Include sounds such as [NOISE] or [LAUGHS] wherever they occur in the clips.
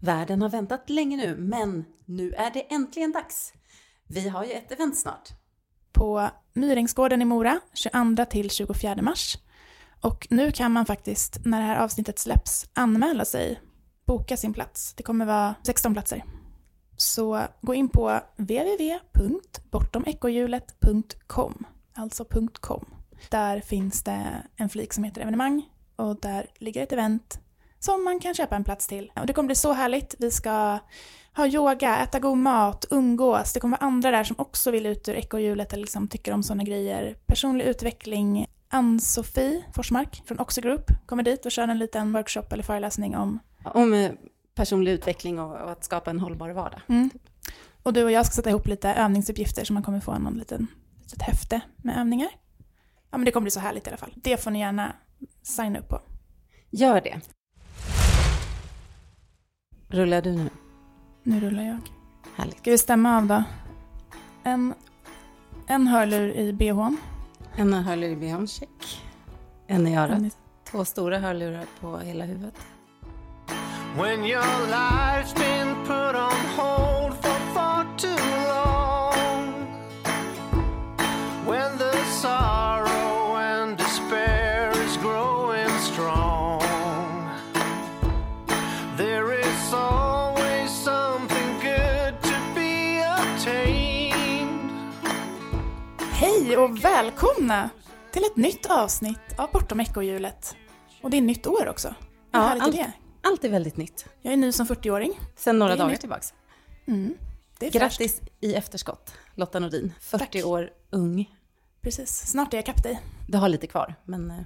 Världen har väntat länge nu, men nu är det äntligen dags. Vi har ju ett event snart. På Myringsgården i Mora, 22 till 24 mars. Och nu kan man faktiskt, när det här avsnittet släpps, anmäla sig, boka sin plats. Det kommer vara 16 platser. Så gå in på www.bortomekohjulet.com, alltså .com. Där finns det en flik som heter evenemang och där ligger ett event som man kan köpa en plats till. Och det kommer bli så härligt. Vi ska ha yoga, äta god mat, umgås. Det kommer vara andra där som också vill ut ur ekorrhjulet eller liksom tycker om sådana grejer. Personlig utveckling. Ann-Sofie Forsmark från Oxy Group kommer dit och kör en liten workshop eller föreläsning om... Om eh, personlig utveckling och, och att skapa en hållbar vardag. Mm. Och du och jag ska sätta ihop lite övningsuppgifter så man kommer få någon liten litet häfte med övningar. Ja men det kommer bli så härligt i alla fall. Det får ni gärna signa upp på. Gör det. Rullar du nu? Nu rullar jag. Härligt. Ska vi stämma av då? En, en hörlur i bhn. En hörlur i bhn, check. En i örat. En Två stora hörlurar på hela huvudet. When your life's been Hej och välkomna till ett nytt avsnitt av Bortom ekorrhjulet. Och det är nytt år också. Hur Ja, härligt allt- är det? Allt är väldigt nytt. Jag är ny som 40-åring. Sen några dagar nytt. tillbaks. Mm. Fräscht. Grattis i efterskott, Lotta Nordin. 40 Tack. år ung. Precis, snart är jag kapp dig. Du har lite kvar, men eh,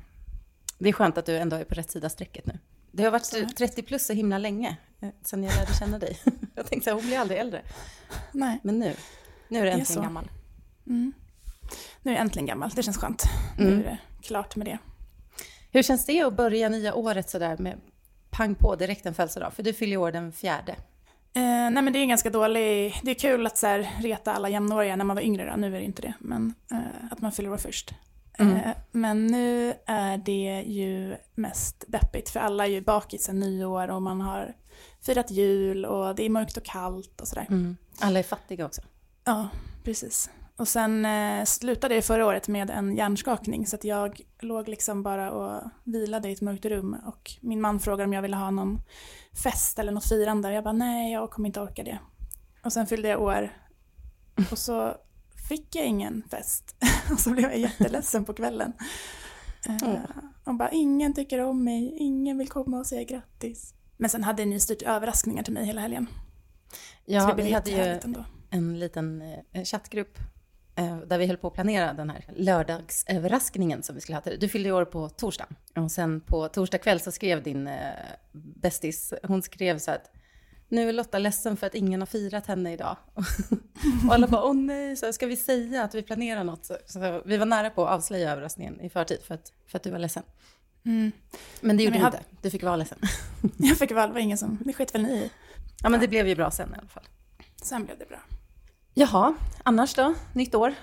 det är skönt att du ändå är på rätt sida strecket nu. Det har varit Så. 30 plus så himla länge, eh, sen jag lärde känna dig. [LAUGHS] Jag tänkte att hon blir aldrig äldre. Nej. Men nu, nu är är äntligen gammal. Mm. Nu är jag äntligen gammal, det känns skönt. Mm. Nu är det klart med det. Hur känns det att börja nya året sådär med pang på direkt en födelsedag? För du fyller ju år den fjärde. Eh, nej men det är ganska dålig, det är kul att så här, reta alla jämnåriga när man var yngre då, nu är det inte det, men eh, att man fyller år först. Mm. Eh, men nu är det ju mest deppigt för alla är ju bakis sen nyår och man har firat jul och det är mörkt och kallt och sådär. Mm. Alla är fattiga också. Ja, precis. Och sen eh, slutade jag förra året med en hjärnskakning så att jag låg liksom bara och vilade i ett mörkt rum och min man frågade om jag ville ha någon fest eller något firande och jag bara nej, jag kommer inte orka det. Och sen fyllde jag år och så fick jag ingen fest [LAUGHS] och så blev jag jätteledsen på kvällen. Eh, Mm. och bara ingen tycker om mig, ingen vill komma och säga grattis. Men sen hade ni styrt överraskningar till mig hela helgen. Ja, det blev vi hade ju ändå. en liten eh, chattgrupp där vi höll på att planera den här lördagsöverraskningen som vi skulle ha. Du fyllde ju år på torsdag. Och sen på torsdag kväll så skrev din eh, bästis, hon skrev så att nu är Lotta ledsen för att ingen har firat henne idag. [LAUGHS] och alla bara, åh nej, så ska vi säga att vi planerar något? Så, så vi var nära på att avslöja överraskningen i förtid för att, för att du var ledsen. Mm. Men det gjorde Men du inte, du fick vara ledsen. [LAUGHS] Jag fick väl, det var ingen som, det skit väl ni i. ja, men det blev ju bra sen i alla fall. Sen blev det bra. Jaha, annars då? Nytt år?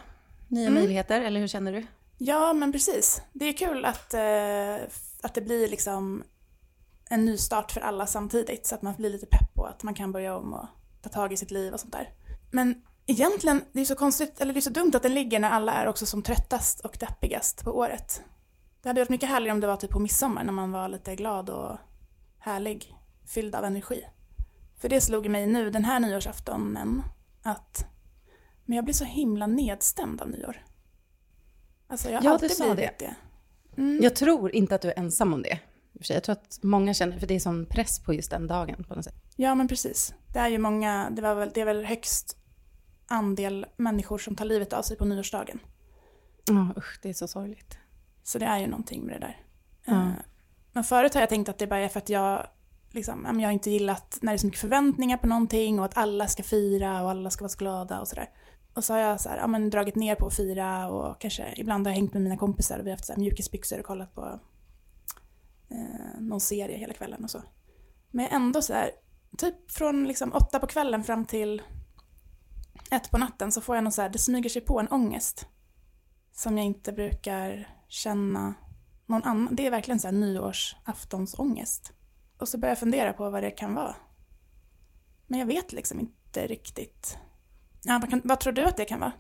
Nya Mm. möjligheter, eller hur känner du? Ja, men precis. Det är kul att, eh, att det blir liksom en ny start för alla samtidigt så att man blir lite pepp på att man kan börja om och ta tag i sitt liv och sånt där. Men egentligen, det är så konstigt, eller det är så dumt att den ligger när alla är också som tröttast och deppigast på året. Det hade varit mycket härligare om det var typ på midsommar när man var lite glad och härlig, fylld av energi. För det slog mig nu den här nyårsaftonen att men jag blir så himla nedstämd av nyår. Alltså jag har Ja, alltid blivit det. Mm. Jag tror inte att du är ensam om det. Jag tror att många känner, för det är sån press på just den dagen på något sätt. Ja, men precis. Det är ju många, det, var väl, det är väl högst andel människor som tar livet av sig på nyårsdagen. Ja, usch, det är så sorgligt. Så det är ju någonting med det där. Eh, Men förut har jag tänkt att det bara är för att jag, liksom, jag har inte gillat när det är så mycket förväntningar på någonting och att alla ska fira och alla ska vara så glada och sådär. Och så har jag så här, ja, men dragit ner på att fira och kanske ibland har jag hängt med mina kompisar och vi har haft så här mjukisbyxor och kollat på eh, någon serie hela kvällen och så. Men ändå så här, typ från liksom åtta på kvällen fram till ett på natten så får jag någon så här, det smyger sig på en ångest. Som jag inte brukar känna någon annan. Det är verkligen så här nyårsaftonsångest. Och så börjar jag fundera på vad det kan vara. Men jag vet liksom inte riktigt. Ja, vad, kan, vad tror du att det kan vara?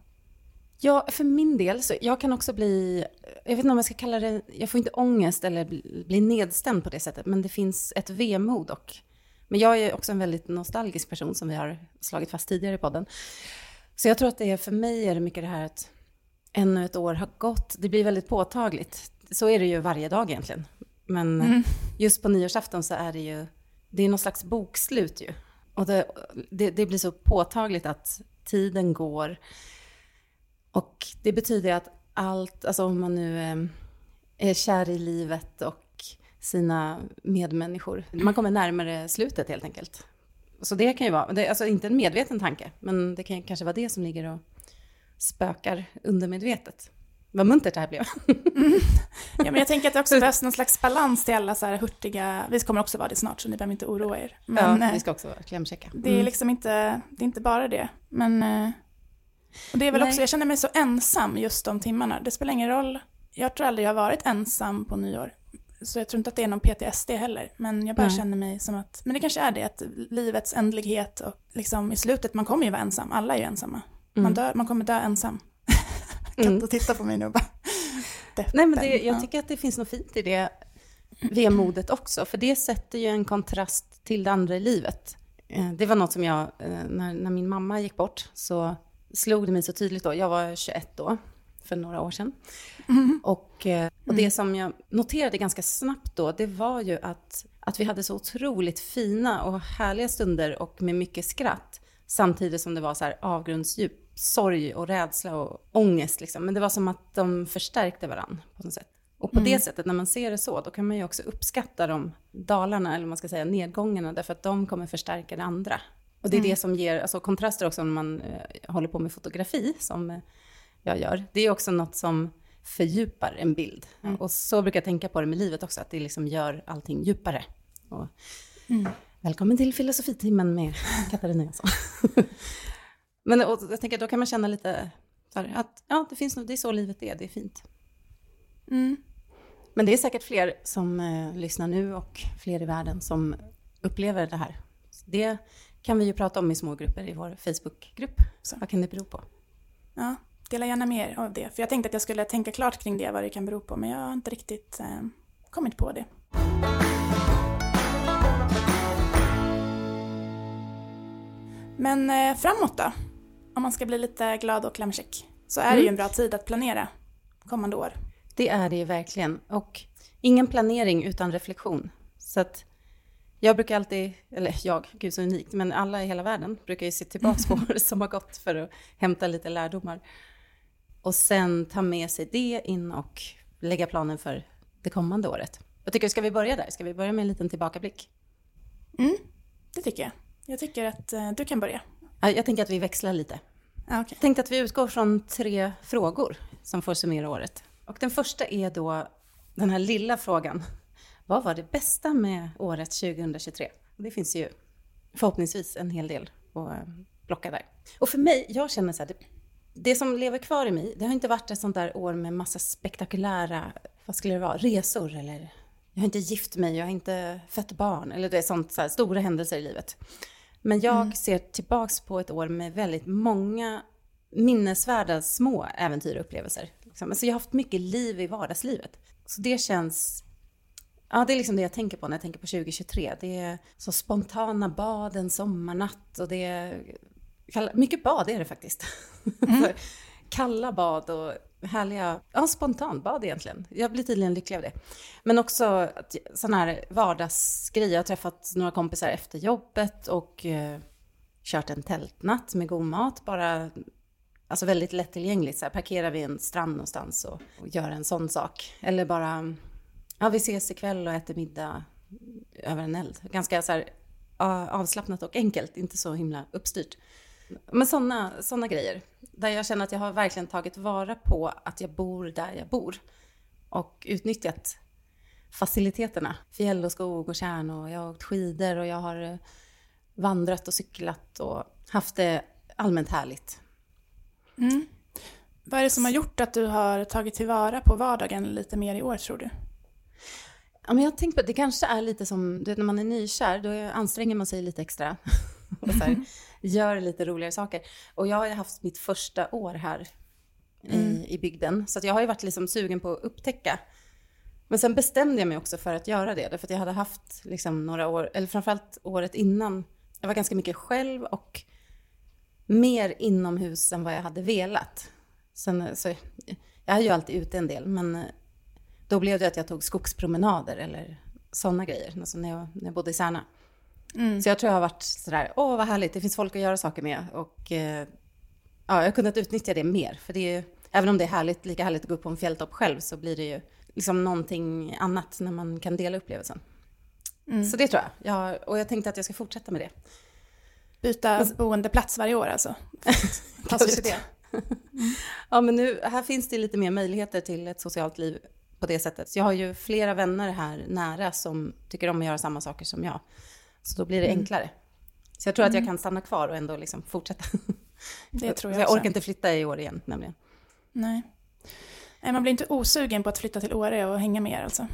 Ja, för min del, så jag kan också bli, jag vet inte om jag ska kalla det, jag får inte ångest eller bli, bli nedstämd på det sättet, men det finns ett vemod och, men jag är också en väldigt nostalgisk person som vi har slagit fast tidigare i podden. Så jag tror att det är, för mig är det mycket det här att ännu ett år har gått, det blir väldigt påtagligt. Så är det ju varje dag egentligen. Men Mm. just på nyårsafton så är det ju, det är någon slags bokslut ju. Och det, det, det blir så påtagligt att tiden går. Och det betyder att allt, alltså om man nu ehm, är kär i livet och sina medmänniskor, man kommer närmare slutet helt enkelt. Så det kan ju vara, det, alltså inte en medveten tanke, men det kan ju kanske vara det som ligger och spökar undermedvetet. Vad muntert det här blev. Ja, men jag tänker att det också [LAUGHS] behövs någon slags balans till alla så här hurtiga, vi kommer också vara det snart så ni behöver inte oroa er. Men ja, eh, vi ska också klämchecka. det är liksom inte, det är inte bara det. Men, eh, och det är väl Nej. också, jag känner mig så ensam just de timmarna. Det spelar ingen roll, jag tror aldrig jag har varit ensam på nyår. Så jag tror inte att det är någon PTSD heller. Men jag bara Nej. känner mig som att, men det kanske är det, att livets ändlighet och liksom i slutet, man kommer ju vara ensam, alla är ju ensamma. Man, Mm. dör, man kommer dö ensam. Mm. Katt och titta på mig nu och bara, [LAUGHS] Nej, men det, jag Ja. tycker att det finns något fint i det vemodet också, för det sätter ju en kontrast till det andra i livet. Eh, Det var något som jag, eh, när, när min mamma gick bort, så slog det mig så tydligt då. Jag var 21 då, för några år sedan. Och, eh, och det som jag noterade ganska snabbt då, det var ju att, att vi hade så otroligt fina och härliga stunder och med mycket skratt. Samtidigt som det var så här avgrundsdjup sorg och rädsla och ångest. Liksom. Men det var som att de förstärkte varandra på något sätt. Och på det sättet, när man ser det så, då kan man ju också uppskatta de dalarna, eller man ska säga, nedgångarna, därför att de kommer förstärka det andra. Och det är det som ger, alltså kontraster också när man eh, håller på med fotografi, som eh, jag gör. Det är också något som fördjupar en bild. Och så brukar jag tänka på det med livet också, att det liksom gör allting djupare. Och, Välkommen till filosofitimmen med Katarina Jönsson. [LAUGHS] Men och jag tänker, då kan man känna lite här, att ja, det, finns, det är så livet är, det är fint. Mm. Men det är säkert fler som eh, lyssnar nu och fler i världen som upplever det här. Det kan vi ju prata om i små grupper i vår Facebookgrupp. Så. Vad kan det bero på? Ja, dela gärna mer av det. För jag tänkte att jag skulle tänka klart kring det, vad det kan bero på, men jag har inte riktigt eh, kommit på det. Men eh, framåt då? Om man ska bli lite glad och klämkäck, så är det ju en bra tid att planera kommande år. Det är det ju verkligen. Och ingen planering utan reflektion. Så att jag brukar alltid, eller jag, gud så unikt, men alla i hela världen brukar ju se tillbaka på [LAUGHS] året som har gått för att hämta lite lärdomar. Och sen ta med sig det in och lägga planen för det kommande året. Jag tycker, ska vi börja där? Ska vi börja med en liten tillbakablick? Mm, det tycker jag. Jag tycker att eh, du kan börja. Ja, Jag tänker att vi växlar lite. Ah, okay. Jag tänkte att vi utgår från tre frågor som får summera året. Och den första är då den här lilla frågan. Vad var det bästa med året 2023? Och Det finns ju förhoppningsvis en hel del att eh, plocka där. Och för mig, jag känner så här, det, det som lever kvar i mig, det har inte varit ett sånt där år med massa spektakulära, vad skulle det vara, resor eller jag har inte gift mig, jag har inte fött barn eller det är sånt, så här, stora händelser i livet. Men jag ser tillbaks på ett år med väldigt många minnesvärda små äventyr och upplevelser. Liksom. Alltså jag har haft mycket liv i vardagslivet. Så det känns... Ja, det är liksom det jag tänker på när jag tänker på 2023. Det är så spontana bad en sommarnatt och det är... Mycket bad är det faktiskt. [LAUGHS] Alltså, Kalla bad och härliga, ja spontanbad egentligen. Jag blir tydligen lycklig av det. Men också sådana sån här vardagsgrejer. Jag har träffat några kompisar efter jobbet och eh, kört en tältnatt med god mat. Bara, alltså väldigt lättillgängligt. Så här, parkera vid en strand någonstans och, och göra en sån sak. Eller bara, ja vi ses ikväll och äter middag över en eld. Ganska så här, avslappnat och enkelt, inte så himla uppstyrt. Men sådana såna grejer. Där jag känner att jag har verkligen tagit vara på att jag bor där jag bor. Och utnyttjat faciliteterna. Fjäll och skog och kärn och jag har åkt skidor och jag har eh, vandrat och cyklat och haft det allmänt härligt. Mm. Vad är det som har gjort att du har tagit tillvara på vardagen lite mer i år tror du? Ja, men jag tänkt på det kanske är lite som, du vet, när man är nykär, då anstränger man sig lite extra. [LAUGHS] [LAUGHS] och så här, gör lite roligare saker. Och jag har ju haft mitt första år här i, i bygden, så jag har ju varit liksom sugen på att upptäcka. Men sen bestämde jag mig också för att göra det, därför att jag hade haft liksom några år, eller framförallt året innan, jag var ganska mycket själv och mer inomhus än vad jag hade velat. Sen, så, jag är ju alltid ute en del, men då blev det att jag tog skogspromenader eller sådana grejer, alltså när, jag, när jag bodde i Särna. Mm. Så jag tror jag har varit sådär, åh vad härligt, det finns folk att göra saker med. Och eh, ja, jag har kunnat utnyttja det mer. För det är ju, även om det är härligt, lika härligt att gå upp på en fjälltopp själv, så blir det ju liksom någonting annat när man kan dela upplevelsen. Mm. Så det tror jag. jag. Och jag tänkte att jag ska fortsätta med det. Byta boendeplats varje år alltså. [LAUGHS] Kanske ut. det. ja, men nu, här finns det lite mer möjligheter till ett socialt liv på det sättet. Så jag har ju flera vänner här nära som tycker om att göra samma saker som jag. Så då blir det Mm. enklare. Så jag tror att jag kan stanna kvar och ändå liksom fortsätta. [LAUGHS] Det tror jag jag orkar inte flytta i år igen nämligen. Nej. Nej, man blir inte osugen på att flytta till Åre och hänga med er alltså.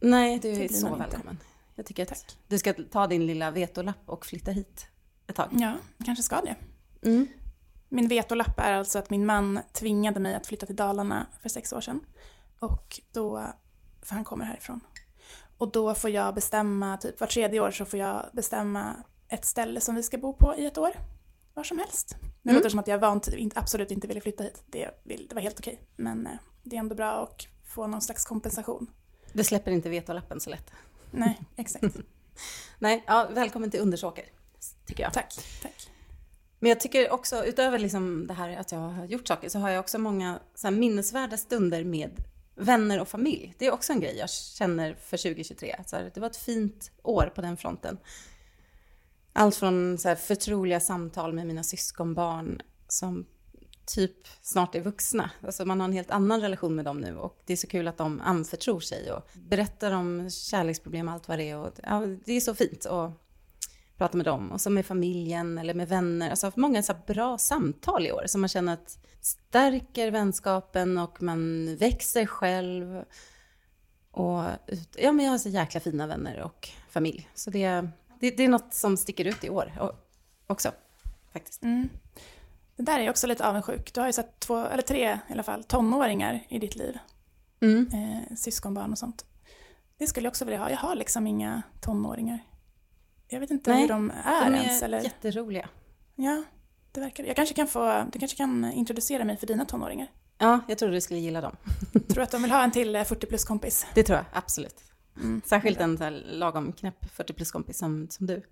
Nej, du är så man inte. välkommen. Jag tycker att Tack. du ska ta din lilla vetolapp och flytta hit ett tag. Ja, kanske ska det. Mm. Min vetolapp är alltså att min man tvingade mig att flytta till Dalarna för sex år sedan. Och då, för han kommer härifrån. Och då får jag bestämma, typ var tredje år så får jag bestämma ett ställe som vi ska bo på i ett år. Var som helst. Nu Mm. låter det som att jag vant, absolut inte ville flytta hit. Det, det var helt okej. Men eh, det är ändå bra att få någon slags kompensation. Du släpper inte vetolappen så lätt. Nej, exakt. [LAUGHS] Nej, ja, välkommen till Undersåker, tycker jag. Tack. Tack. Men jag tycker också, utöver liksom det här att jag har gjort saker, så har jag också många så minnesvärda stunder med vänner och familj. Det är också en grej jag känner för 2023. Så här, det var ett fint år på den fronten. Allt från så här, förtroliga samtal med mina syskonbarn som typ snart är vuxna. Alltså man har en helt annan relation med dem nu och det är så kul att de anförtror sig och berättar om kärleksproblem och allt vad det är. Och, ja, det är så fint och prata med dem och så med familjen eller med vänner. Alltså haft många så bra samtal i år som man känner att stärker vänskapen och man växer själv. Och ut- ja, men jag har så jäkla fina vänner och familj. Så det, det, det är något som sticker ut i år och, också faktiskt. Mm. Det där är jag också lite avundsjuk. Du har ju sett två, eller tre i alla fall, tonåringar i ditt liv. Mm. Eh, syskonbarn och sånt. Det skulle jag också vilja ha. Jag har liksom inga tonåringar. Jag vet inte Nej, hur de är, De ens. är Eller... jätteroliga. Ja, det verkar Jag kanske kan få, du kanske kan introducera mig för dina tonåringar. Ja, jag trodde du skulle gilla dem. [LAUGHS] Tror du att de vill ha en till eh, 40 plus kompis? Det tror jag, absolut. Mm. Särskilt en så lagom knäpp 40 plus kompis som, som du.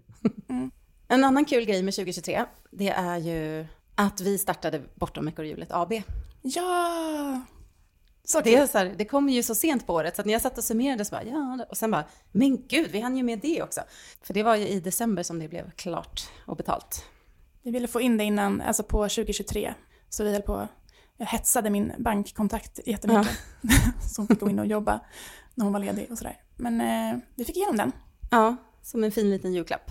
Mm. [LAUGHS] En annan kul grej med 2023, det är ju att vi startade Bortom ekorrhjulet AB. Ja! Så Det, är så här, det kom ju så sent på året så när jag satt och summerade så bara, ja, och sen bara, men gud, vi hann ju med det också. För det var ju i december som det blev klart och betalt. Vi ville få in det innan, alltså på 2023. Så vi höll på, jag hetsade min bankkontakt jättemycket. [LAUGHS] Som fick gå in och jobba när hon var ledig och sådär. Men eh, vi fick igenom den. Ja, som en fin liten julklapp.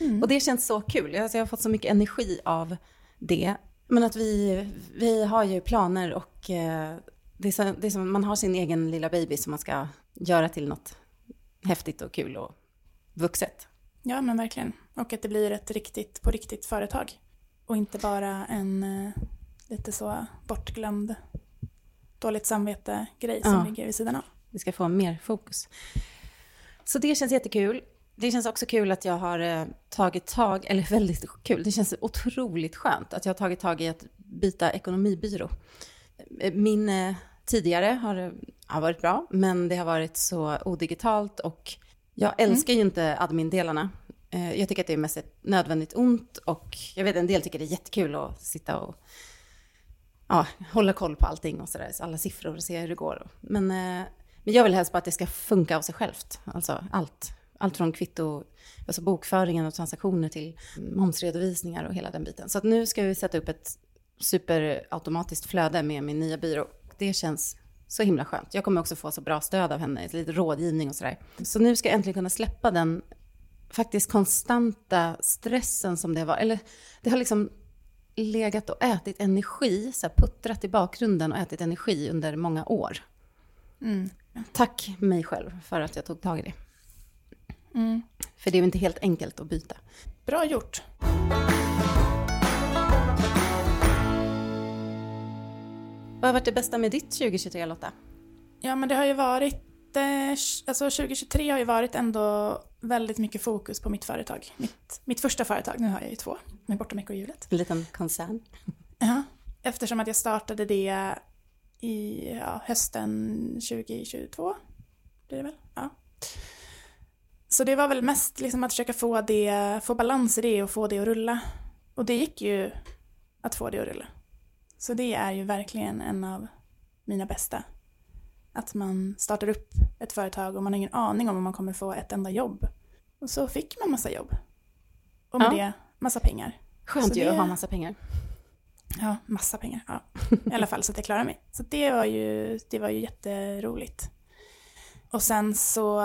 Mm. Och det känns så kul. Alltså jag har fått så mycket energi av det. Men att vi, vi har ju planer och eh, det är, så, det är som man har sin egen lilla baby som man ska göra till något häftigt och kul och vuxet. Ja, men verkligen. Och att det blir ett riktigt, på riktigt företag. Och inte bara en eh, lite så bortglömd, dåligt samvete-grej som Ja. ligger vid sidan av. Vi ska få mer fokus. Så det känns jättekul. Det känns också kul att jag har eh, tagit tag, eller [LAUGHS] väldigt kul, det känns otroligt skönt att jag har tagit tag i att byta ekonomibyrå. Eh, Min eh, tidigare har, har varit bra, men det har varit så odigitalt och jag älskar ju inte admin-delarna. Eh, Jag tycker att det är mest ett nödvändigt ont och jag vet en del tycker det är jättekul att sitta och ja, hålla koll på allting och sådär, så alla siffror och se hur det går. Men, men jag vill helst bara att det ska funka av sig självt, alltså allt. Allt från kvitto, alltså bokföringen och transaktioner till momsredovisningar och hela den biten. Så att nu ska vi sätta upp ett superautomatiskt flöde med min nya byrå. Det känns så himla skönt. Jag kommer också få så bra stöd av henne, lite rådgivning och sådär. Så nu ska jag äntligen kunna släppa den faktiskt konstanta stressen som det var. Eller det har liksom legat och ätit energi, så här puttrat i bakgrunden och ätit energi under många år. Mm. Tack mig själv för att jag tog tag i det. Mm. För det är ju inte helt enkelt att byta. Bra gjort. Vad har varit det bästa med ditt 2023 Lotta? Ja, men det har ju varit... Eh, alltså 2023 har ju varit ändå väldigt mycket fokus på mitt företag. Mitt, mitt första företag, nu har jag ju två, med Bortom ekorrhjulet. En liten koncern. Ja, eftersom att jag startade det i ja, hösten 2022. Blir det väl? Ja. Så det var väl mest liksom att försöka få, det, få balans i det och få det att rulla. Och det gick ju att få det att rulla. Så det är ju verkligen en av mina bästa. Att man startar upp ett företag och man har ingen aning om om man kommer få ett enda jobb. Och så fick man massa jobb. Och med Ja. det massa pengar. Skönt Så ju det- att ha massa pengar. Ja, massa pengar. Ja. I alla fall så att jag klarar mig. Så det var ju, det var ju jätteroligt. Och sen så,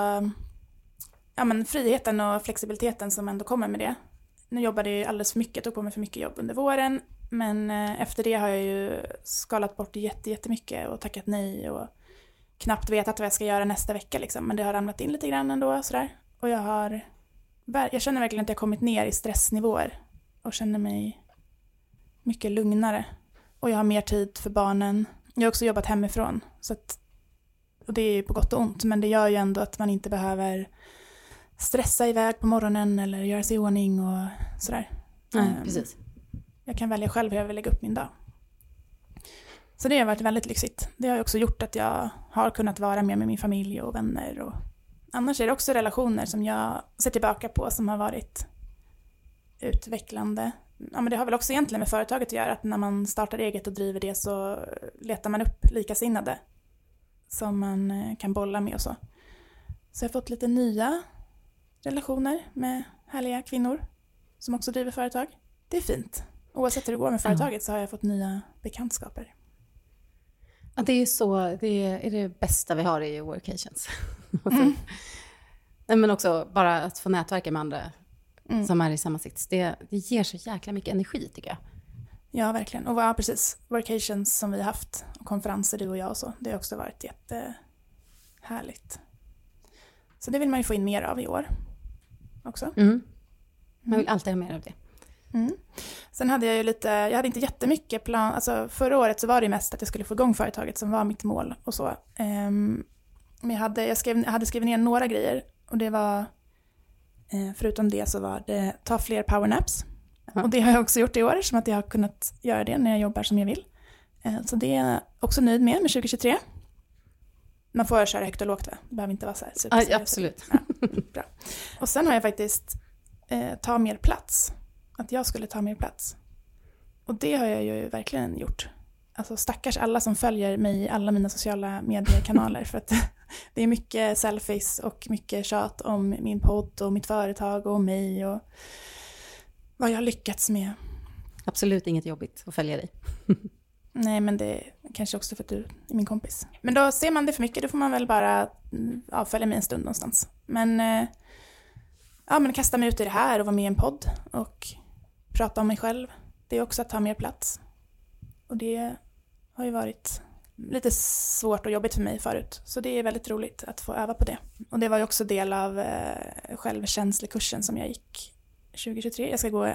ja men friheten och flexibiliteten som ändå kommer med det. Nu jobbade jag ju alldeles för mycket, tog på mig för mycket jobb under våren. Men eh, efter det har jag ju skalat bort jätte, jättemycket och tackat nej och knappt vetat vad jag ska göra nästa vecka liksom. Men det har ramlat in lite grann ändå sådär. Och jag har, jag känner verkligen att jag kommit ner i stressnivåer och känner mig mycket lugnare. Och jag har mer tid för barnen. Jag har också jobbat hemifrån. Så att, och det är ju på gott och ont, men det gör ju ändå att man inte behöver stressa iväg på morgonen eller göra sig i ordning och sådär. Nej, Ehm, precis. Jag kan välja själv hur jag vill lägga upp min dag. Så det har varit väldigt lyxigt. Det har också gjort att jag har kunnat vara mer med min familj och vänner. Och annars är det också relationer som jag ser tillbaka på som har varit utvecklande. Ja, men det har väl också egentligen med företaget att göra, att när man startar eget och driver det så letar man upp likasinnade som man eh, kan bolla med och så. Så jag har fått lite nya relationer med härliga kvinnor som också driver företag. Det är fint. Oavsett hur det går med företaget så har jag fått nya bekantskaper. Ja, det är ju så, det är det bästa vi har i workations. [LAUGHS] Mm. Men också bara att få nätverka med andra Mm. som är i samma sits. Det, det ger så jäkla mycket energi tycker jag. Ja, verkligen. Och ja, precis. Workations som vi har haft och konferenser du och jag och så. Det har också varit jättehärligt. Så det vill man ju få in mer av i år också. Mm. Man vill alltid ha mer av det. Mm. Sen hade jag ju lite, jag hade inte jättemycket plan, alltså förra året så var det mest att jag skulle få igång företaget som var mitt mål och så. Ehm, men jag hade, jag, skrev, jag hade skrivit ner några grejer och det var, eh, förutom det så var det ta fler powernaps. Ja. Och det har jag också gjort i år, som att jag har kunnat göra det när jag jobbar som jag vill. Eh, så det är jag också nöjd med, med 2023. Man får köra högt och lågt va? Det behöver inte vara så här Ja, superseriöst. absolut. Bra. Och sen har jag faktiskt eh, ta mer plats. Att jag skulle ta mer plats. Och det har jag ju verkligen gjort. Alltså stackars alla som följer mig i alla mina sociala mediekanaler. för att [LAUGHS] det är mycket selfies och mycket tjat om min podd och mitt företag och mig och vad jag har lyckats med. Absolut inget jobbigt att följa dig. [LAUGHS] Nej, men det är kanske också för att du är min kompis. Men då ser man det för mycket, då får man väl bara mm, avfölja mig en stund någonstans. Men, eh, ja, men kasta mig ut i det här och vara med i en podd och prata om mig själv. Det är också att ta mer plats. Och det har ju varit lite svårt och jobbigt för mig förut. Så det är väldigt roligt att få öva på det. Och det var ju också del av eh, självkänslekursen som jag gick 2023. Jag ska gå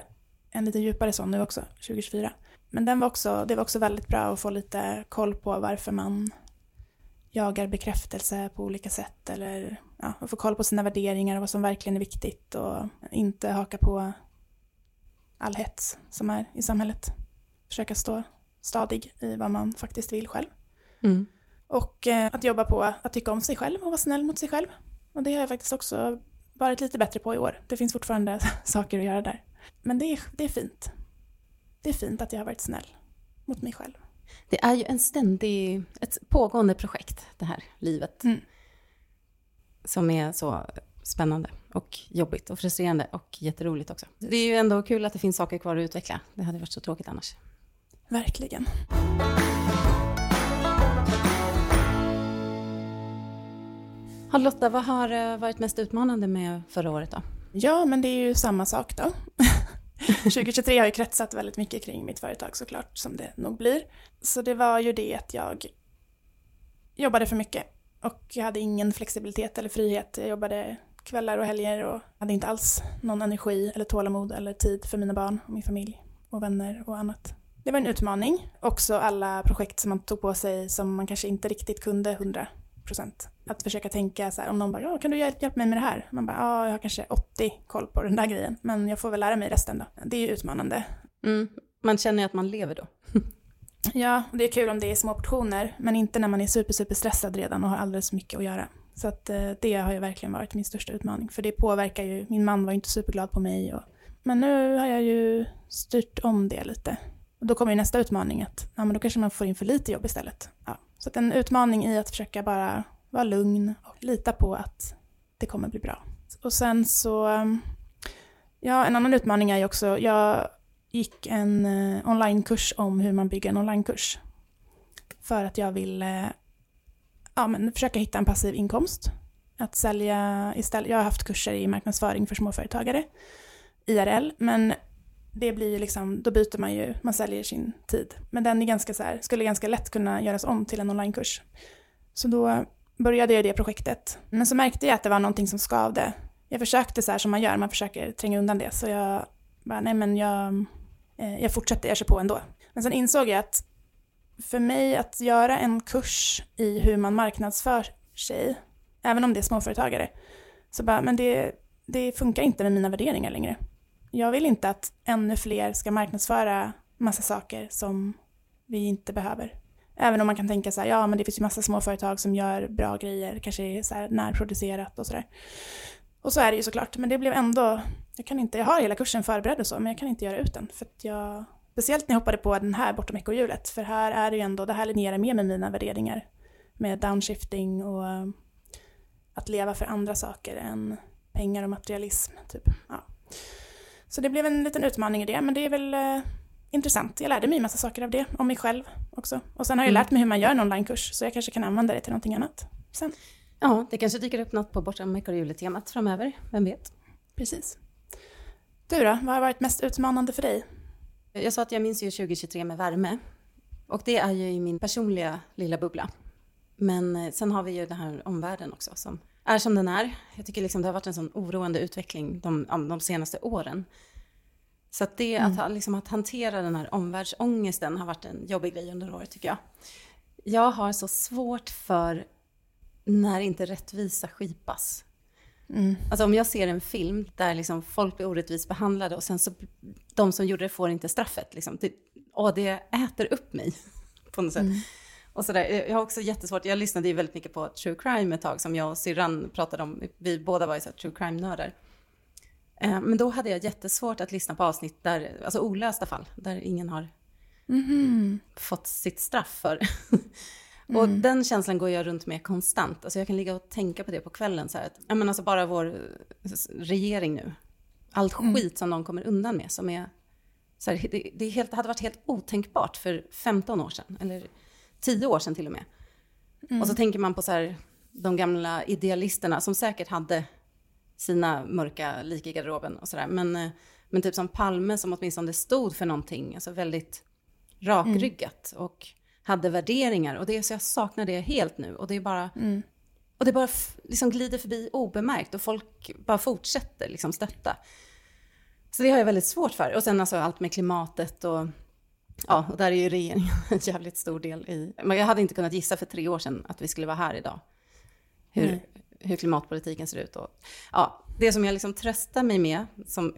en lite djupare sån nu också, 2024. Men den var också, det var också väldigt bra att få lite koll på varför man jagar bekräftelse på olika sätt eller ja, få koll på sina värderingar och vad som verkligen är viktigt och inte haka på all hets som är i samhället. Försöka stå stadig i vad man faktiskt vill själv. Mm. Och eh, att jobba på att tycka om sig själv och vara snäll mot sig själv. Och det har jag faktiskt också varit lite bättre på i år. Det finns fortfarande [LAUGHS] saker att göra där. Men det är, det är fint. Det är fint att jag har varit snäll mot mig själv. Det är ju en ständig, ett pågående projekt, det här livet. Mm. Som är så spännande och jobbigt och frustrerande och jätteroligt också. Det är ju ändå kul att det finns saker kvar att utveckla. Det hade varit så tråkigt annars. Verkligen. Ja, Lotta, vad har eh, varit mest utmanande med förra året då? Ja, men det är ju samma sak då. [LAUGHS] 2023 har ju kretsat väldigt mycket kring mitt företag såklart, som det nog blir. Så det var ju det att jag jobbade för mycket och jag hade ingen flexibilitet eller frihet. Jag jobbade kvällar och helger och hade inte alls någon energi eller tålamod eller tid för mina barn och min familj och vänner och annat. Det var en utmaning. Också alla projekt som man tog på sig som man kanske inte riktigt kunde 100 procent. Att försöka tänka så här, om någon bara, kan du hjälpa mig med det här? Man bara, ja, jag har kanske 80 koll på den där grejen, men jag får väl lära mig resten då. Det är ju utmanande. Mm. Man känner ju att man lever då. [LAUGHS] Ja, det är kul om det är små portioner, men inte när man är super, super stressad redan och har alldeles för mycket att göra. Så att eh, det har ju verkligen varit min största utmaning, för det påverkar ju, min man var ju inte superglad på mig och, men nu har jag ju styrt om det lite. Och då kommer ju nästa utmaning att, ja men då kanske man får in för lite jobb istället. Ja. Så att en utmaning i att försöka bara vara lugn och lita på att det kommer bli bra. Och sen så, eh, ja en annan utmaning är ju också, jag gick en eh, onlinekurs om hur man bygger en onlinekurs. För att jag ville ja, men försöka hitta en passiv inkomst. Att sälja istället, jag har haft kurser i marknadsföring för småföretagare, IRL, men det blir ju liksom, då byter man ju, man säljer sin tid. Men den är ganska så här, skulle ganska lätt kunna göras om till en onlinekurs. Så då började jag det projektet. Men så märkte jag att det var någonting som skavde. Jag försökte så här som man gör, man försöker tränga undan det. Så jag bara, nej men jag, eh, jag fortsätter, jag kör på ändå. Men sen insåg jag att för mig att göra en kurs i hur man marknadsför sig, även om det är småföretagare, så bara, men det, det funkar inte med mina värderingar längre. Jag vill inte att ännu fler ska marknadsföra massa saker som vi inte behöver. Även om man kan tänka så här, ja men det finns ju massa småföretag som gör bra grejer, kanske är så här närproducerat och sådär. Och så är det ju såklart, men det blev ändå, jag kan inte, jag har hela kursen förberedd och så, men jag kan inte göra ut den. För att jag, speciellt när jag hoppade på den här bortom ekorrhjulet, för här är det ju ändå, det här linjerar mer med mina värderingar. Med downshifting och eh, att leva för andra saker än pengar och materialism. Typ. Ja. Så det blev en liten utmaning i det, men det är väl eh, intressant. Jag lärde mig en massa saker av det, om mig själv också. Och sen har jag Mm. lärt mig hur man gör en onlinekurs, så jag kanske kan använda det till någonting annat sen. Ja, det kanske dyker upp något på bortom ekorrhjulet-temat framöver, vem vet? Precis. Du då, vad har varit mest utmanande för dig? Jag sa att jag minns ju 2023 med värme. Och det är ju i min personliga lilla bubbla. Men eh, sen har vi ju den här omvärlden också som är som den är. Jag tycker liksom det har varit en sån oroande utveckling de, de senaste åren. Så att det att, ha- liksom, att hantera den här omvärldsångesten har varit en jobbig grej under året tycker jag. Jag har så svårt för när inte rättvisa skipas. Alltså om jag ser en film där liksom folk blir orättvist behandlade och sen så de som gjorde det får inte straffet. Liksom. Det, åh, det äter upp mig [LAUGHS] på något sätt. Och sådär. Jag har också jättesvårt, jag lyssnade ju väldigt mycket på true crime ett tag som jag och syrran pratade om. Vi båda var ju så true crime-nördar. Eh, Men då hade jag jättesvårt att lyssna på avsnitt där, alltså olösta fall, där ingen har fått sitt straff för. [LAUGHS] Och den känslan går jag runt med konstant. Alltså jag kan ligga och tänka på det på kvällen. Så här att, ja men alltså bara vår regering nu. Allt skit som de kommer undan med som är... Så här, det det helt, hade varit helt otänkbart för 15 år sedan. Eller 10 år sedan till och med. Och så tänker man på så här, de gamla idealisterna som säkert hade sina mörka lik i garderoben och sådär. Men, eh, men typ som Palme som åtminstone stod för någonting, alltså väldigt rakryggat och hade värderingar. Och det är så jag saknar det helt nu. Och det är bara, och det bara liksom glider förbi obemärkt och folk bara fortsätter liksom stötta. Så det har jag väldigt svårt för. Och sen alltså allt med klimatet och Ja, och där är ju regeringen [LAUGHS] en jävligt stor del i... Men jag hade inte kunnat gissa för tre år sedan att vi skulle vara här idag. Hur, hur klimatpolitiken ser ut. Och, ja, det som jag liksom tröstar mig med, som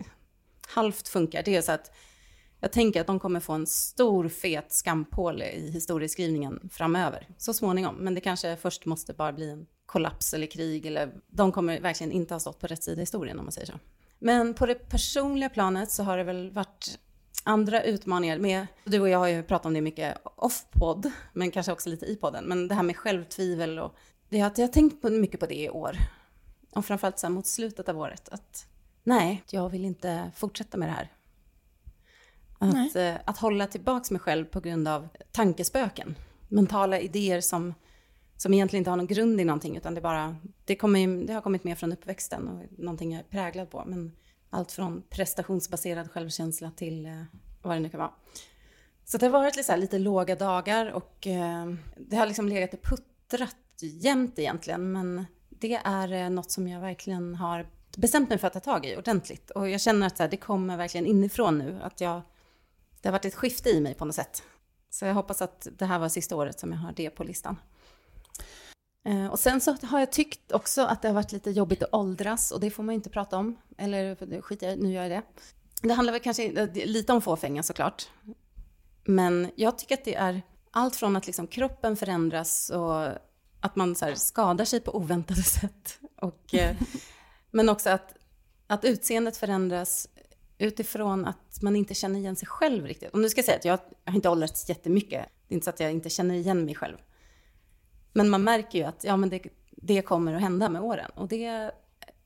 halvt funkar, det är så att jag tänker att de kommer få en stor fet skampåle i historieskrivningen framöver, så småningom. Men det kanske först måste bara bli en kollaps eller krig, eller de kommer verkligen inte ha stått på rätt sida i historien om man säger så. Men på det personliga planet så har det väl varit andra utmaningar med, du och jag har ju pratat om det mycket off-podd, men kanske också lite i podden, men det här med självtvivel och det, har- jag har tänkt på, mycket på det i år. Och framförallt så här mot slutet av året, att nej, jag vill inte fortsätta med det här. Att, eh, att hålla tillbaks mig själv på grund av tankespöken, mentala idéer som, som egentligen inte har någon grund i någonting, utan det, bara, det, kommer, det har kommit med från uppväxten och någonting jag är präglad på. Men allt från prestationsbaserad självkänsla till eh, vad det nu kan vara. Så det har varit lite, så här, lite låga dagar och eh, det har liksom legat och puttrat jämt egentligen. Men det är eh, något som jag verkligen har bestämt mig för att ta tag i ordentligt. Och jag känner att här, det kommer verkligen inifrån nu. Att jag, det har varit ett skifte i mig på något sätt. Så jag hoppas att det här var sista året som jag har det på listan. Eh, och sen så har jag tyckt också att det har varit lite jobbigt att åldras och det får man ju inte prata om. Eller skit jag nu gör jag det. Det handlar väl kanske eh, lite om fåfänga såklart. Men jag tycker att det är allt från att liksom kroppen förändras och att man så här skadar sig på oväntade [LAUGHS] sätt. Och, eh, men också att, att utseendet förändras utifrån att man inte känner igen sig själv riktigt. Om du ska säga att jag har inte åldrats jättemycket. Det är inte så att jag inte känner igen mig själv. Men man märker ju att ja, men det, det kommer att hända med åren. Och det,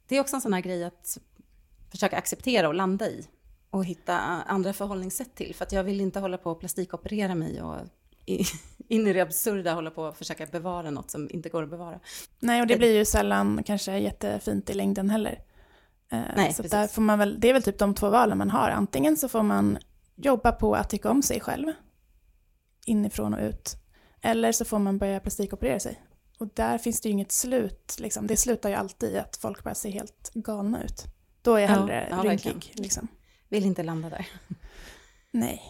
det är också en sån här grej att försöka acceptera och landa i. Och hitta andra förhållningssätt till. För att jag vill inte hålla på och plastikoperera mig och [LAUGHS] in i det absurda hålla på och försöka bevara något som inte går att bevara. Nej, och det blir ju sällan kanske jättefint i längden heller. Eh, Nej, så där får man väl, det är väl typ de två valen man har. Antingen så får man jobba på att tycka om sig själv, inifrån och ut. Eller så får man börja plastikoperera sig. Och där finns det ju inget slut, liksom. det slutar ju alltid i att folk bara ser helt galna ut. Då är jag Ja, hellre ja, rynkig. verkligen. Liksom. Vill inte landa där. Nej.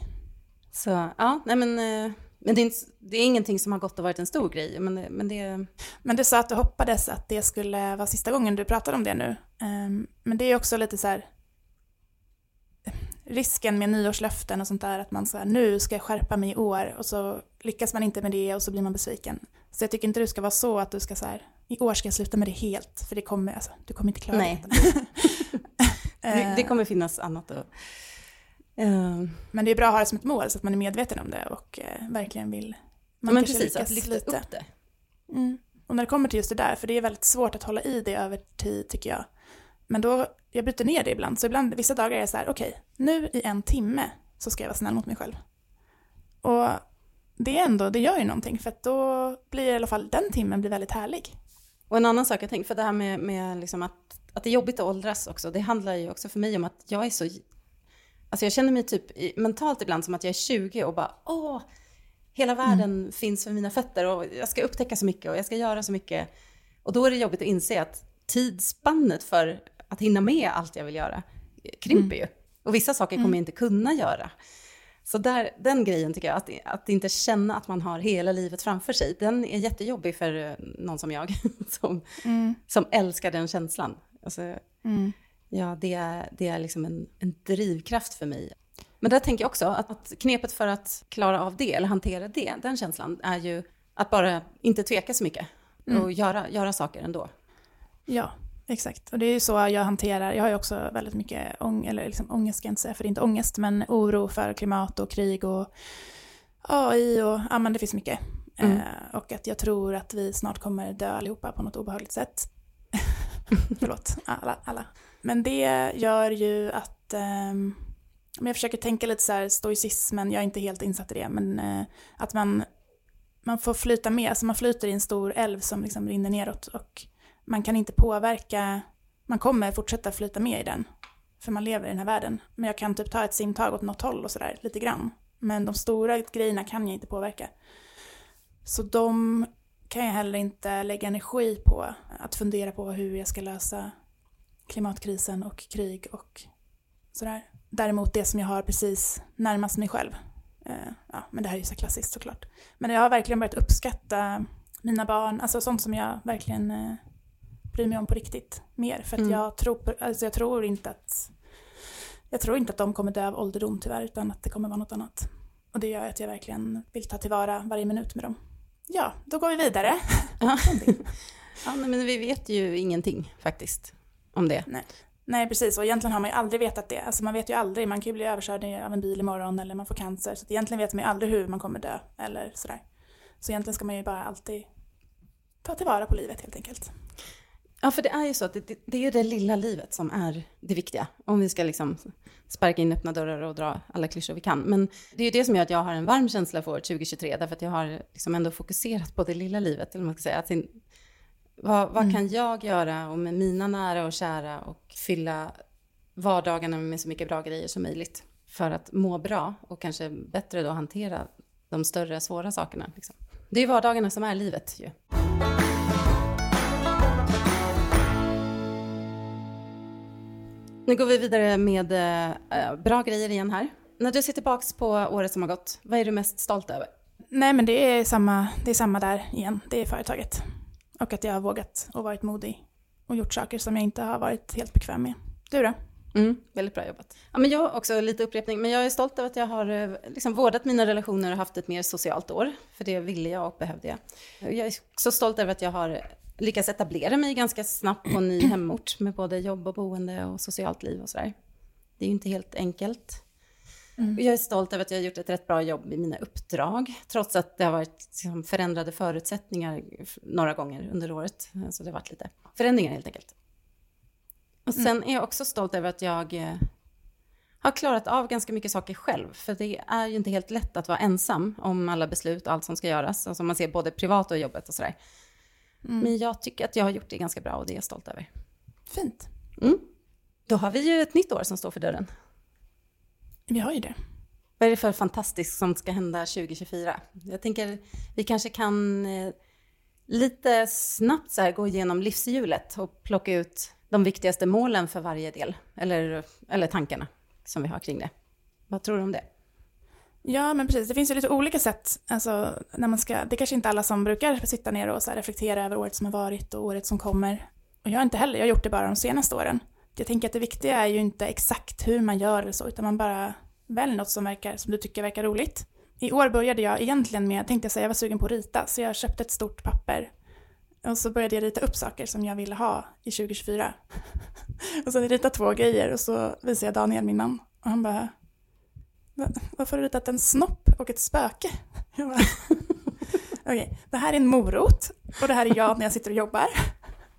Så ja, nej men, eh, men det, är inte, det är ingenting som har gått och varit en stor grej. Men, det- men det, Men du sa att du hoppades att det skulle vara sista gången du pratade om det nu. Ehm, men det är också lite så här risken med nyårslöften och sånt där att man säger nu ska jag skärpa mig i år och så lyckas man inte med det och så blir man besviken. Så jag tycker inte det ska vara så att du ska så här i år ska jag sluta med det helt för det kommer, alltså, du kommer inte klara Nej. det. [LAUGHS] det, det kommer finnas annat att... eh, Men det är bra att ha det som ett mål så att man är medveten om det och eh, verkligen vill. ja, men precis, att lyfta lite. upp det. Mm. Och när det kommer till just det där, för det är väldigt svårt att hålla i det över tid tycker jag. Men då, jag bryter ner det ibland, så ibland, vissa dagar är jag så här, okej, nu i en timme så ska jag vara snäll mot mig själv. Och det är ändå, det gör ju någonting, för att då blir i alla fall den timmen blir väldigt härlig. Och en annan sak jag tänkte, för det här med, med liksom att, att det är jobbigt att åldras också, det handlar ju också för mig om att jag är så... Alltså jag känner mig typ mentalt ibland som att jag är 20 och bara åh, hela världen finns för mina fötter och jag ska upptäcka så mycket och jag ska göra så mycket. Och då är det jobbigt att inse att tidsspannet för att hinna med allt jag vill göra krymper ju. Och vissa saker kommer jag inte kunna göra. Så där, den grejen tycker jag, att, att inte känna att man har hela livet framför sig, den är jättejobbig för eh, någon som jag, [LAUGHS] som, som älskar den känslan. Alltså, Ja, det är, det är liksom en, en drivkraft för mig. Men där tänker jag också att, att knepet för att klara av det, eller hantera det, den känslan, är ju att bara inte tveka så mycket och göra, göra saker ändå. Ja, exakt. Och det är ju så jag hanterar, jag har ju också väldigt mycket ång, eller liksom ångest, ska jag inte säga, för det är inte ångest, men oro för klimat och krig och AI och, ja men det finns mycket. Mm. Eh, och att jag tror att vi snart kommer dö allihopa på något obehagligt sätt. [LAUGHS] Förlåt, alla, alla. Men det gör ju att, ehm, jag försöker tänka lite så här, stoicismen, jag är inte helt insatt i det, men eh, att man, man får flyta med, alltså man flyter i en stor älv som liksom rinner neråt och man kan inte påverka, man kommer fortsätta flyta med i den, för man lever i den här världen. Men jag kan typ ta ett simtag åt något håll och sådär, lite grann. Men de stora grejerna kan jag inte påverka. Så de kan jag heller inte lägga energi på, att fundera på hur jag ska lösa klimatkrisen och krig och sådär. Däremot det som jag har precis närmast mig själv. Eh, ja, men det här är ju så klassiskt såklart. Men jag har verkligen börjat uppskatta mina barn, alltså sånt som jag verkligen eh, bryr mig om på riktigt mer. För att Mm. jag, tror, på- alltså jag tror inte att jag tror inte att de kommer dö av ålderdom tyvärr, utan att det kommer vara något annat. Och det gör att jag verkligen vill ta tillvara varje minut med dem. Ja, då går vi vidare. Ja. [LAUGHS] ja, men vi vet ju ingenting faktiskt om det. Nej, precis. Och egentligen har man ju aldrig vetat det. Alltså man vet ju aldrig, man kan ju bli överkörd av en bil imorgon eller man får cancer. Så egentligen vet man ju aldrig hur man kommer dö eller sådär. Så egentligen ska man ju bara alltid ta tillvara på livet helt enkelt. Ja, för det är ju så att det, det, det är ju det lilla livet som är det viktiga. Om vi ska liksom sparka in öppna dörrar och dra alla klyschor vi kan. Men det är ju det som gör att jag har en varm känsla för år 2023, därför att jag har liksom ändå fokuserat på det lilla livet, eller man ska säga. Att sin, vad, vad mm. kan jag göra och med mina nära och kära och fylla vardagarna med så mycket bra grejer som möjligt för att må bra och kanske bättre då hantera de större svåra sakerna. Liksom. Det är vardagarna som är livet ju. Nu går vi vidare med eh, eh bra grejer igen här. När du ser tillbaka på året som har gått, vad är du mest stolt över? Nej men det är samma, det är samma där igen, det är företaget. Och att jag har vågat och varit modig och gjort saker som jag inte har varit helt bekväm med. Du då? Mm, väldigt bra jobbat. Ja, men jag också lite upprepning, men jag är stolt över att jag har eh, liksom vårdat mina relationer och haft ett mer socialt år. För det ville jag och behövde jag. Jag är också stolt över att jag har lyckats etablera mig ganska snabbt på en ny hemort med både jobb och boende och socialt liv och sådär. Det är ju inte helt enkelt. Mm. Jag är stolt över att jag har gjort ett rätt bra jobb i mina uppdrag, trots att det har varit liksom, förändrade förutsättningar några gånger under året. Så det har varit lite förändringar helt enkelt. Och sen mm. är jag också stolt över att jag eh, har klarat av ganska mycket saker själv. För det är ju inte helt lätt att vara ensam om alla beslut och allt som ska göras. Alltså man ser både privat och jobbet och sådär. Mm. Men jag tycker att jag har gjort det ganska bra och det är jag stolt över. Fint. Mm. Då har vi ju ett nytt år som står för dörren. Vi har ju det. Vad är det för fantastiskt som ska hända 2024? Jag tänker vi kanske kan eh, lite snabbt så här gå igenom livshjulet och plocka ut de viktigaste målen för varje del, eller, eller tankarna som vi har kring det. Vad tror du om det? Ja, men precis. Det finns ju lite olika sätt. Alltså, när man ska, det är kanske inte alla som brukar sitta ner och så reflektera över året som har varit och året som kommer. Och jag inte heller, jag har gjort det bara de senaste åren. Jag tänker att det viktiga är ju inte exakt hur man gör eller så, utan man bara väljer något som, verkar, som du tycker verkar roligt. I år började jag egentligen med, tänkte jag säga, jag var sugen på att rita, så jag köpte ett stort papper och så började jag rita upp saker som jag ville ha i 2024. [LAUGHS] och så hade jag ritat två grejer och så visade jag Daniel min man. Och han bara, varför har du ritat en snopp och ett spöke? [LAUGHS] Jag bara, [LAUGHS] okej, okay, det här är en morot och det här är jag när jag sitter och jobbar.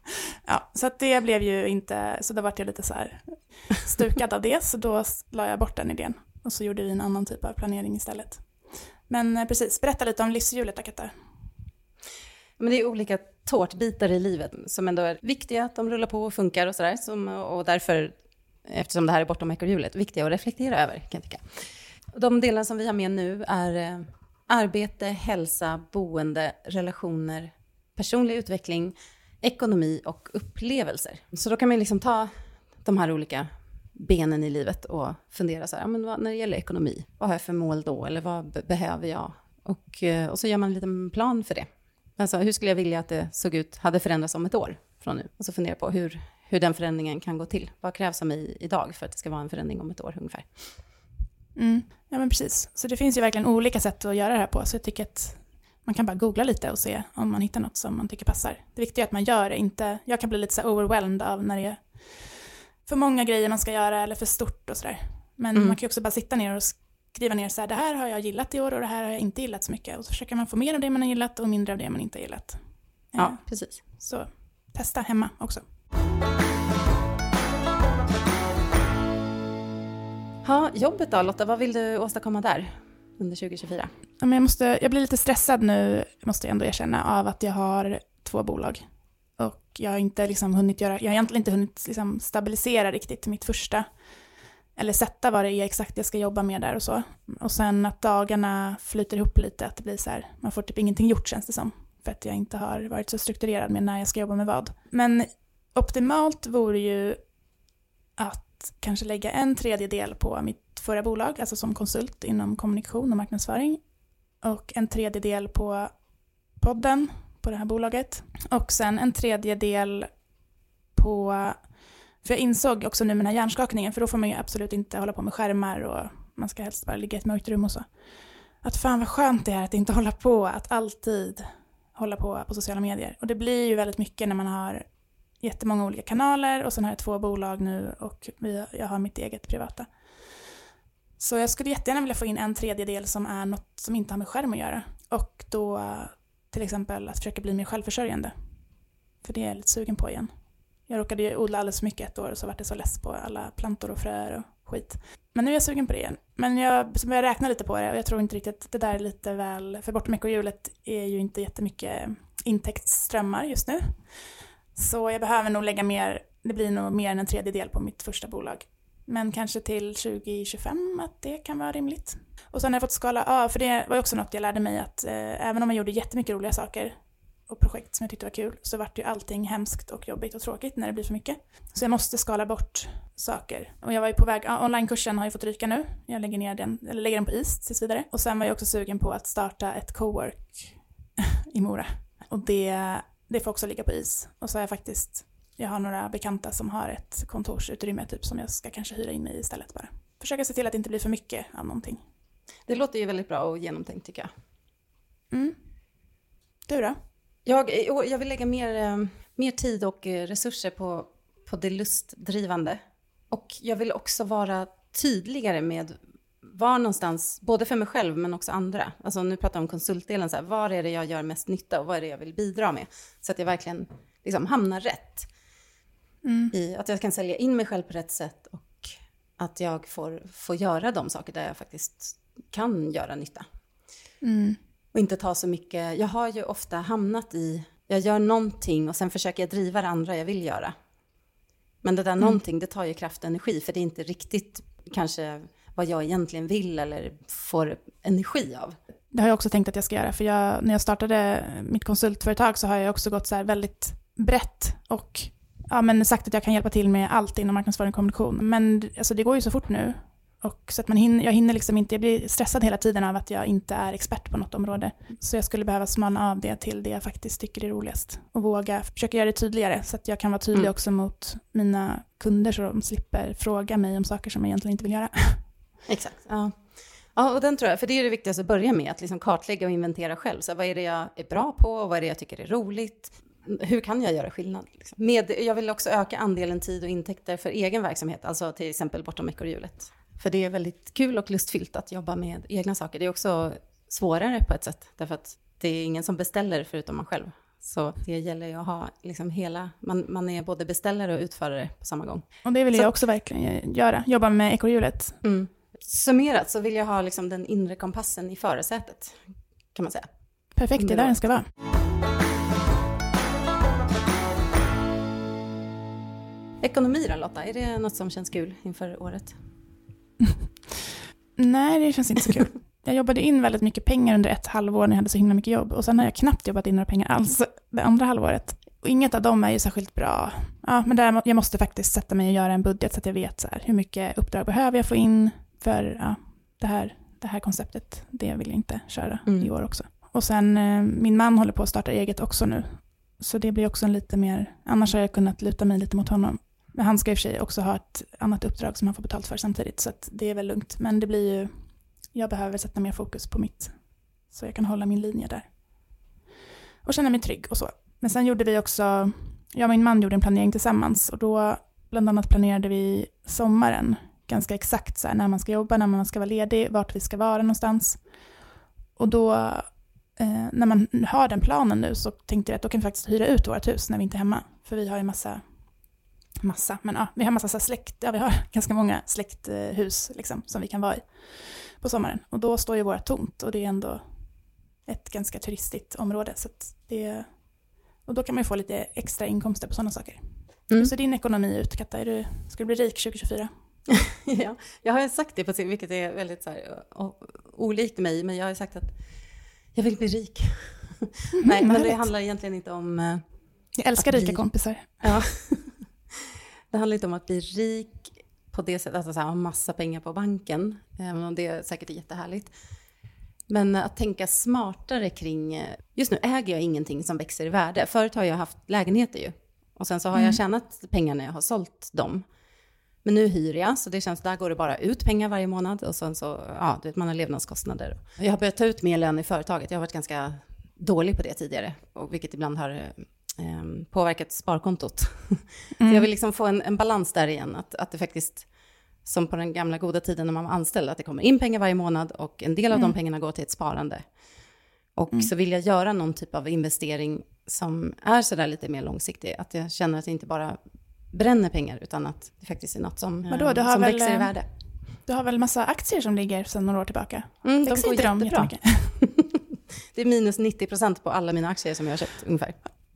[LAUGHS] Ja, så att det blev ju inte, så då vart jag lite så här stukad av det, så då la jag bort den idén. Och så gjorde vi en annan typ av planering istället. Men eh, precis, berätta lite om livshjulet Akata. Men det är olika tårtbitar i livet som ändå är viktiga, att de rullar på och funkar och sådär. Och därför, eftersom det här är bortom ekorrhjulet, viktiga att reflektera över kan jag tycka. De delar som vi har med nu är eh, arbete, hälsa, boende, relationer, personlig utveckling, ekonomi och upplevelser. Så då kan man liksom ta de här olika benen i livet och fundera så här, ja men vad, när det gäller ekonomi, vad har jag för mål då? Eller vad behöver jag? Och, eh, och så gör man en liten plan för det. Alltså, hur skulle jag vilja att det såg ut, hade förändrats om ett år från nu? Och så fundera på hur, hur den förändringen kan gå till. Vad krävs av mig idag för att det ska vara en förändring om ett år ungefär? Mm. Ja men precis. Så det finns ju verkligen olika sätt att göra det här på. Så jag tycker att man kan bara googla lite och se om man hittar något som man tycker passar. Det viktiga är att man gör det, inte... Jag kan bli lite så overwhelmed av när det är för många grejer man ska göra eller för stort och sådär. Men mm. man kan ju också bara sitta ner och skriva ner så här, det här har jag gillat i år och det här har jag inte gillat så mycket. Och så försöker man få mer av det man har gillat och mindre av det man inte har gillat. Ja, eh, precis. Så testa hemma också. Ja, jobbet då Lotta, vad vill du åstadkomma där under 2024? Ja, men jag, måste, jag blir lite stressad nu, måste jag ändå erkänna, av att jag har två bolag. Och jag har inte liksom hunnit göra, jag har egentligen inte hunnit liksom stabilisera riktigt mitt första eller sätta vad det är exakt jag ska jobba med där och så. Och sen att dagarna flyter ihop lite, att det blir så här, man får typ ingenting gjort känns det som. För att jag inte har varit så strukturerad med när jag ska jobba med vad. Men optimalt vore ju att kanske lägga en tredjedel på mitt förra bolag, alltså som konsult inom kommunikation och marknadsföring. Och en tredjedel på podden, på det här bolaget. Och sen en tredjedel på för jag insåg också nu med den här hjärnskakningen, för då får man ju absolut inte hålla på med skärmar och man ska helst bara ligga i ett mörkt rum och så. Att fan vad skönt det är att inte hålla på, att alltid hålla på på sociala medier. Och det blir ju väldigt mycket när man har jättemånga olika kanaler och sen har jag två bolag nu och jag har mitt eget privata. Så jag skulle jättegärna vilja få in en tredjedel som är något som inte har med skärm att göra. Och då till exempel att försöka bli mer självförsörjande. För det är jag lite sugen på igen. Jag råkade ju odla alldeles för mycket ett år och så vart jag så less på alla plantor och fröer och skit. Men nu är jag sugen på det igen. Men jag börjar räkna lite på det och jag tror inte riktigt att det där är lite väl, för bortom ekohjulet är ju inte jättemycket intäktsströmmar just nu. Så jag behöver nog lägga mer, det blir nog mer än en tredjedel på mitt första bolag. Men kanske till 2025 att det kan vara rimligt. Och sen har jag fått skala av, för det var ju också något jag lärde mig att eh, även om man gjorde jättemycket roliga saker och projekt som jag tyckte var kul så vart ju allting hemskt och jobbigt och tråkigt när det blir för mycket. Så jag måste skala bort saker. Och jag var ju på väg, ja, onlinekursen har ju fått ryka nu. Jag lägger ner den, eller lägger den på is tills vidare. Och sen var jag också sugen på att starta ett cowork [LAUGHS] i Mora. Och det, det får också ligga på is. Och så har jag faktiskt, jag har några bekanta som har ett kontorsutrymme typ som jag ska kanske hyra in mig i istället bara. Försöka se till att det inte blir för mycket av någonting. Det låter ju väldigt bra och genomtänkt tycker jag. Mm. Du då? Jag, jag vill lägga mer, eh, mer tid och eh, resurser på, på det lustdrivande. Och jag vill också vara tydligare med var någonstans, både för mig själv men också andra. Alltså nu pratar jag om konsultdelen, så här, var är det jag gör mest nytta och vad är det jag vill bidra med? Så att jag verkligen liksom hamnar rätt. Mm. I att jag kan sälja in mig själv på rätt sätt och att jag får, får göra de saker där jag faktiskt kan göra nytta. Mm. Och inte ta så mycket, jag har ju ofta hamnat i, jag gör någonting och sen försöker jag driva det andra jag vill göra. Men det där någonting, det tar ju kraft och energi, för det är inte riktigt kanske vad jag egentligen vill eller får energi av. Det har jag också tänkt att jag ska göra, för jag, när jag startade mitt konsultföretag så har jag också gått så här väldigt brett och ja, men sagt att jag kan hjälpa till med allt inom marknadsföring och kommunikation. Men alltså, det går ju så fort nu. Och så att man hinner, jag hinner liksom inte, jag blir stressad hela tiden av att jag inte är expert på något område. Så jag skulle behöva smalna av det till det jag faktiskt tycker är roligast. Och våga försöka göra det tydligare så att jag kan vara tydlig Mm. också mot mina kunder så de slipper fråga mig om saker som jag egentligen inte vill göra. [LAUGHS] Exakt. Ja. ja, och den tror jag, för det är det viktigaste att börja med, att liksom kartlägga och inventera själv. Så vad är det jag är bra på och vad är det jag tycker är roligt? Hur kan jag göra skillnad? Liksom? Med, jag vill också öka andelen tid och intäkter för egen verksamhet, alltså till exempel bortom ekorrhjulet. För det är väldigt kul och lustfyllt att jobba med egna saker. Det är också svårare på ett sätt, därför att det är ingen som beställer förutom man själv. Så det gäller ju att ha liksom hela, man, man är både beställare och utförare på samma gång. Och det vill Så- jag också verkligen göra, jobba med ekorrhjulet. Mm. Summerat så vill jag ha liksom den inre kompassen i förarsätet, kan man säga. Perfekt, det är där den ska vara. Ekonomi då Lotta, är det något som känns kul inför året? [LAUGHS] Nej, det känns inte så kul. Jag jobbade in väldigt mycket pengar under ett halvår när jag hade så himla mycket jobb. Och sen har jag knappt jobbat in några pengar alls det andra halvåret. Och inget av dem är ju särskilt bra. Ja, men där, jag måste faktiskt sätta mig och göra en budget så att jag vet så här, hur mycket uppdrag behöver jag få in för ja, det, här, det här konceptet. Det vill jag inte köra Mm. i år också. Och sen, eh, min man håller på att starta eget också nu. Så det blir också en lite mer, annars har jag kunnat luta mig lite mot honom. Men han ska i och för sig också ha ett annat uppdrag som han får betalt för samtidigt, så att det är väl lugnt. Men det blir ju, jag behöver sätta mer fokus på mitt, så jag kan hålla min linje där. Och känna mig trygg och så. Men sen gjorde vi också, jag och min man gjorde en planering tillsammans och då bland annat planerade vi sommaren ganska exakt så här, när man ska jobba, när man ska vara ledig, vart vi ska vara någonstans. Och då, eh, när man har den planen nu så tänkte jag att då kan vi faktiskt hyra ut vårt hus när vi inte är hemma. För vi har ju massa, massa, men ja, vi har massa så släkt, ja vi har [LAUGHS] ganska många släkthus liksom som vi kan vara i på sommaren. Och då står ju våra tomt och det är ändå ett ganska turistigt område. Så det, och då kan man ju få lite extra inkomster på sådana saker. Mm. Hur ser din ekonomi ut, Katta? Är du, ska du bli rik 2024? [LAUGHS] ja, jag har ju sagt det, på sin, vilket är väldigt så här, olikt mig, men jag har ju sagt att jag vill bli rik. [LAUGHS] Nej, men det handlar egentligen inte om... eh, Jag älskar rika bli- kompisar. Ja. Det handlar inte om att bli rik på det sättet, alltså så här, ha massa pengar på banken, även om det säkert är jättehärligt. Men att tänka smartare kring, just nu äger jag ingenting som växer i värde. Förut har jag haft lägenheter ju. Och sen så har Mm. jag tjänat pengar när jag har sålt dem. Men nu hyr jag, så det känns, där går det bara ut pengar varje månad. Och sen så, ja, du vet, man har levnadskostnader. Jag har börjat ta ut mer lön i företaget. Jag har varit ganska dålig på det tidigare. Och vilket ibland har eh, påverkat sparkontot. [LAUGHS] Så jag vill liksom få en, en balans där igen. Att, att det faktiskt, som på den gamla goda tiden när man var anställd, att det kommer in pengar varje månad och en del av de pengarna går till ett sparande. Och så vill jag göra någon typ av investering som är sådär lite mer långsiktig. Att jag känner att jag inte bara bränner pengar, utan att det faktiskt är något som, Vadå, eh, har som väl, växer i eh, värde. Du har väl massa aktier som ligger sedan några år tillbaka? Mm, de går inte de jättebra. jättemycket? [LAUGHS] Det är minus 90% på alla mina aktier som jag har köpt ungefär.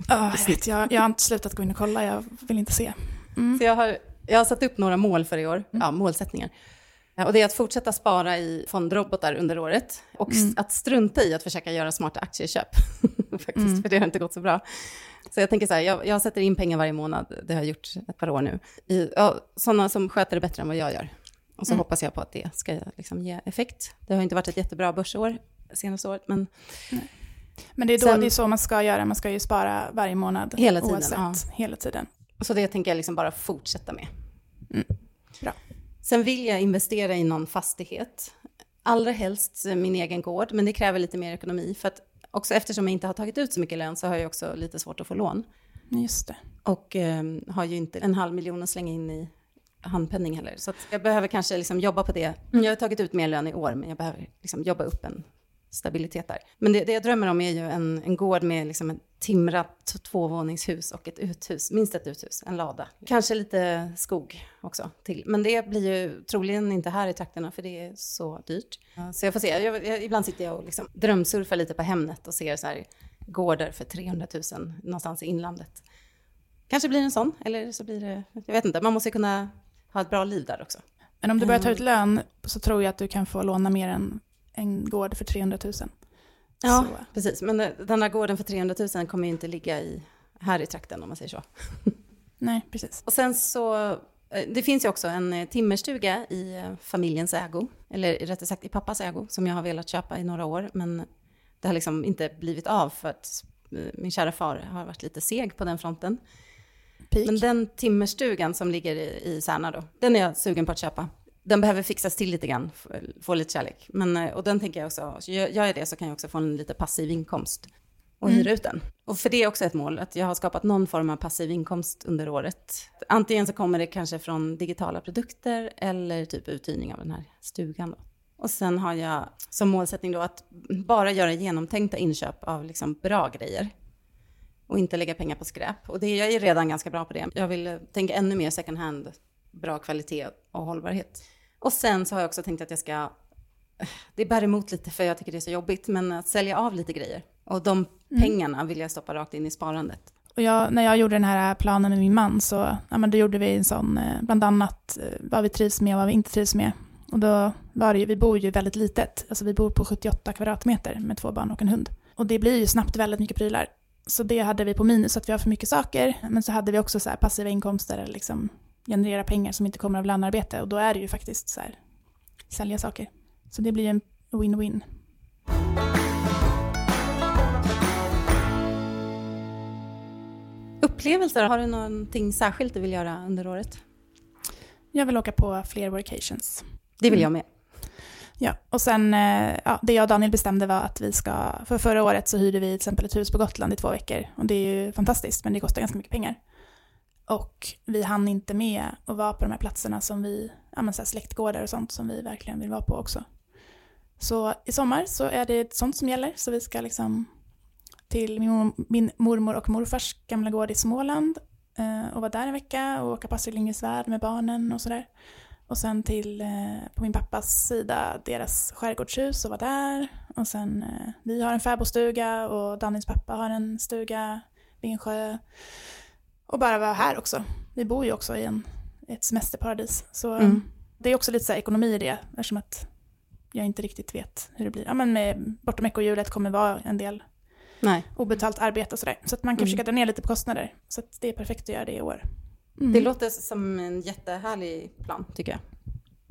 Ja, jag, vet, jag, jag har inte slutat gå in och kolla, jag vill inte se. Mm. Så jag har, jag har satt upp några mål för i år, ja, målsättningar. Ja, Och det är att fortsätta spara i fondrobotar under året och s- att strunta i att försöka göra smarta aktieköp. [LAUGHS] faktiskt, Mm. för det har inte gått så bra. Så jag tänker så här, jag, jag sätter in pengar varje månad, det har jag gjort ett par år nu, i ja, sådana som sköter det bättre än vad jag gör. Och så Mm. hoppas jag på att det ska liksom ge effekt. Det har inte varit ett jättebra börsår senaste året, men Men det är, då, Sen- det är så man ska göra, man ska ju spara varje månad. Hela tiden, Oavsett, ja. hela tiden. så det tänker jag liksom bara fortsätta med. Mm. Bra. Sen vill jag investera i någon fastighet, allra helst min egen gård, men det kräver lite mer ekonomi, för att också eftersom jag inte har tagit ut så mycket lön så har jag också lite svårt att få lån. Just det. Och eh, har ju inte en halv miljon att slänga in i handpenning heller. Så jag behöver kanske liksom jobba på det. Jag har tagit ut mer lön i år, men jag behöver liksom jobba upp en stabilitet där. Men det, det jag drömmer om är ju en, en gård med liksom ett timrat tvåvåningshus och ett uthus, minst ett uthus, en lada. Kanske lite skog också till. Men det blir ju troligen inte här i trakterna för det är så dyrt. Så jag får se, jag, jag, ibland sitter jag och liksom drömsurfar lite på Hemnet och ser så här gårdar för 300 000 någonstans i inlandet. Kanske blir det en sån, eller så blir det, jag vet inte, man måste kunna ha ett bra liv där också. Men om du börjar ta Mm. ut lön så tror jag att du kan få låna mer än en gård för 300 000. Ja, Så. precis. Men eh, den där gården för 300 000 kommer ju inte ligga i, här i trakten om man säger så. [LAUGHS] Nej, precis. Och sen så, eh, det finns ju också en eh, timmerstuga i familjens ägo, eller rättare sagt i pappas ägo, som jag har velat köpa i några år, men det har liksom inte blivit av för att min kära far har varit lite seg på den fronten. Peak. Men den timmerstugan som ligger i, i Särna då, den är jag sugen på att köpa. Den behöver fixas till lite grann, få lite kärlek. Men, eh, och den tänker jag också, så gör jag det så kan jag också få en lite passiv inkomst och Mm. hyra ut den. Och för det är också ett mål, att jag har skapat någon form av passiv inkomst under året. Antingen så kommer det kanske från digitala produkter eller typ uthyrning av den här stugan då. Och sen har jag som målsättning då att bara göra genomtänkta inköp av liksom bra grejer och inte lägga pengar på skräp. Och det, jag är redan ganska bra på det. Jag vill tänka ännu mer second hand, bra kvalitet och hållbarhet. Och sen så har jag också tänkt att jag ska, det bär emot lite för jag tycker det är så jobbigt, men att sälja av lite grejer. Och de pengarna vill jag stoppa rakt in i sparandet. Och jag, när jag gjorde den här planen med min man så ja, men då gjorde vi en sån, eh, bland annat eh, vad vi trivs med och vad vi inte trivs med. Och då var det ju, vi bor ju väldigt litet, alltså vi bor på 78 kvadratmeter med två barn och en hund. Och det blir ju snabbt väldigt mycket prylar. Så det hade vi på minus, att vi har för mycket saker. Men så hade vi också så passiva inkomster, liksom generera pengar som inte kommer av lönearbete. Och då är det ju faktiskt så här, sälja saker. Så det blir en win-win. Upplevelser, har du någonting särskilt du vill göra under året? Jag vill åka på fler workations. Det vill Mm. jag med. Ja, och sen, eh, ja, det jag och Daniel bestämde var att vi ska, för förra året så hyrde vi till exempel ett hus på Gotland i två veckor. Och det är ju fantastiskt, men det kostar ganska mycket pengar. Och vi hann inte med att vara på de här platserna som vi, ja men så här släktgårdar och sånt som vi verkligen vill vara på också. Så i sommar så är det sånt som gäller, så vi ska liksom till min, mormor och morfars gamla gård i Småland eh, och vara där en vecka och åka på Astrid Lindgrens Värld med barnen och sådär. Och sen till, eh, på min pappas sida, deras skärgårdshus och vara där. Och sen, eh, vi har en fäbodstuga och Dannys pappa har en stuga vid en sjö. Och bara vara här också. Vi bor ju också i en, ett semesterparadis. Så Mm. det är också lite så här ekonomi i det, eftersom att jag inte riktigt vet hur det blir. Ja men med bortom ekorrhjulet kommer vara en del Nej, obetalt arbete och sådär. Så att man kan Mm. försöka dra ner lite på kostnader. Så att det är perfekt att göra det i år. Mm. det låter som en jättehärlig plan tycker jag.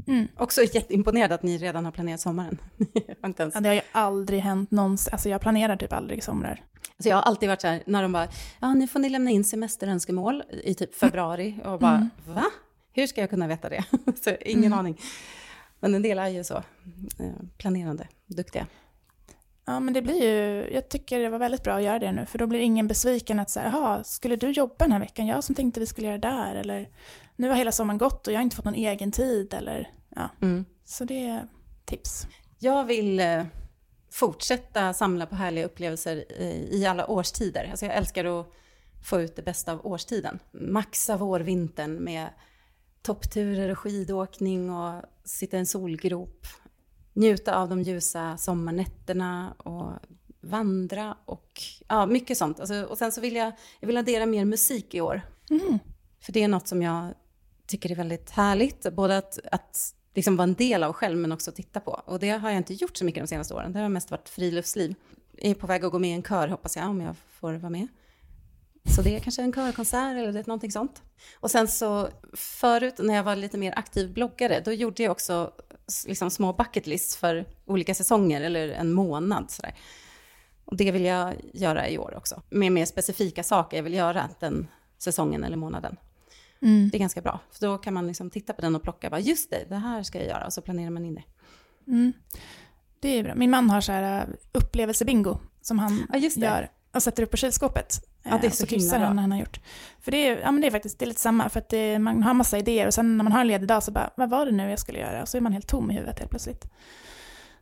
Mm. Också jätteimponerad att ni redan har planerat sommaren. [LAUGHS] Inte ens Ja, det har ju aldrig hänt någonsin. Alltså jag planerar typ aldrig somrar. Alltså jag har alltid varit så här, när de bara, ja nu får ni lämna in semesterönskemål i typ februari. Och bara, Mm. va? Hur ska jag kunna veta det? [LAUGHS] så ingen Mm. aning. Men en del är ju så eh, planerande, duktiga. Ja, men det blir ju, jag tycker det var väldigt bra att göra det nu, för då blir ingen besviken att säga, jaha, skulle du jobba den här veckan? Jag som tänkte vi skulle göra det där, eller nu har hela sommaren gått och jag har inte fått någon egen tid, eller ja. Mm. Så det är tips. Jag vill eh, fortsätta samla på härliga upplevelser i, i alla årstider. Alltså jag älskar att få ut det bästa av årstiden. Maxa vårvintern med toppturer och skidåkning och sitta i en solgrop. Njuta av de ljusa sommarnätterna och vandra och ja, mycket sånt. Alltså, och sen så vill jag, jag vill addera mer musik i år. Mm. För det är något som jag tycker är väldigt härligt. Både att, att liksom vara en del av själv men också titta på. Och det har jag inte gjort så mycket de senaste åren. Det har mest varit friluftsliv. Jag är på väg att gå med i en kör hoppas jag, om jag får vara med. Så det är kanske en körkonsert eller det, någonting sånt. Och sen så förut när jag var lite mer aktiv bloggare, då gjorde jag också liksom små bucket lists för olika säsonger eller en månad. Sådär. Och det vill jag göra i år också. Med mer specifika saker jag vill göra den säsongen eller månaden. Mm. Det är ganska bra, för då kan man liksom titta på den och plocka, bara, just det, det här ska jag göra, och så planerar man in det. Mm. Det är bra. Min man har så här uh, upplevelsebingo som han Ja, gör och sätter upp på kylskåpet. Ja, det är Eh, så kryssar himla bra. han när han har gjort. För det är, ja, men det är faktiskt det är lite samma, för att det, man har massa idéer och sen när man har en ledig dag så bara, vad var det nu jag skulle göra? Och så är man helt tom i huvudet helt plötsligt.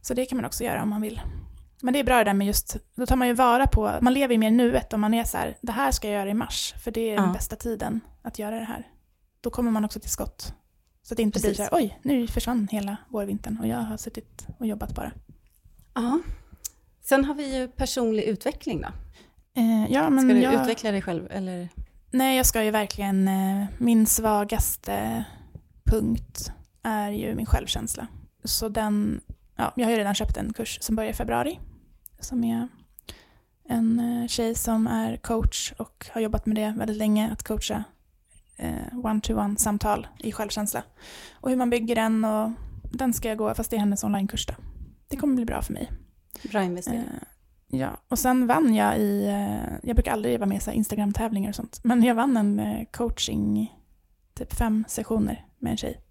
Så det kan man också göra om man vill. Men det är bra det där med just, då tar man ju vara på, man lever ju mer nuet om man är så här, det här ska jag göra i mars, för det är den Ja. bästa tiden att göra det här. Då kommer man också till skott. Så att det inte blir Precis. så här, oj, nu försvann hela vårvintern och jag har suttit och jobbat bara. Ja. Sen har vi ju personlig utveckling då. Eh, ja, men Ska du jag, utveckla dig själv eller? Nej, jag ska ju verkligen, eh, min svagaste punkt är ju min självkänsla. Så den, ja, jag har ju redan köpt en kurs som börjar i februari. Som är en eh, tjej som är coach och har jobbat med det väldigt länge, att coacha one-to-one samtal i självkänsla. Och hur man bygger den och den ska jag gå, fast det är hennes onlinekurs då. Det kommer bli bra för mig. Bra investering. Eh, ja, och sen vann jag i, eh, jag brukar aldrig vara med i Instagram-tävlingar och sånt, men jag vann en eh, coaching, typ fem sessioner med en tjej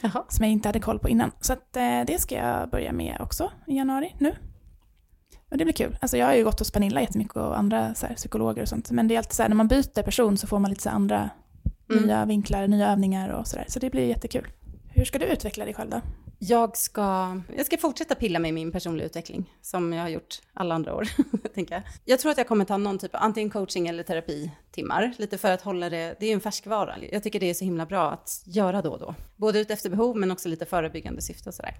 Jaha. som jag inte hade koll på innan. Så att, eh, det ska jag börja med också i januari nu. Och det blir kul. Alltså jag har ju gått hos Pernilla jättemycket och andra så här, psykologer och sånt, men det är alltid så här, när man byter person så får man lite så andra Mm. nya vinklar, nya övningar och sådär. Så det blir jättekul. Hur ska du utveckla dig själv då? Jag ska, jag ska fortsätta pilla med min personliga utveckling, som jag har gjort alla andra år. [LAUGHS] tänker jag. jag tror att jag kommer ta någon typ av antingen coaching eller terapitimmar, lite för att hålla det, det är ju en färskvara. Jag tycker det är så himla bra att göra då och då. Både ut efter behov, men också lite förebyggande syfte och sådär.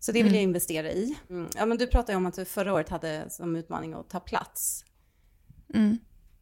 Så det vill jag investera i. Mm. Ja, men du pratade om att du förra året hade som utmaning att ta plats. Mm.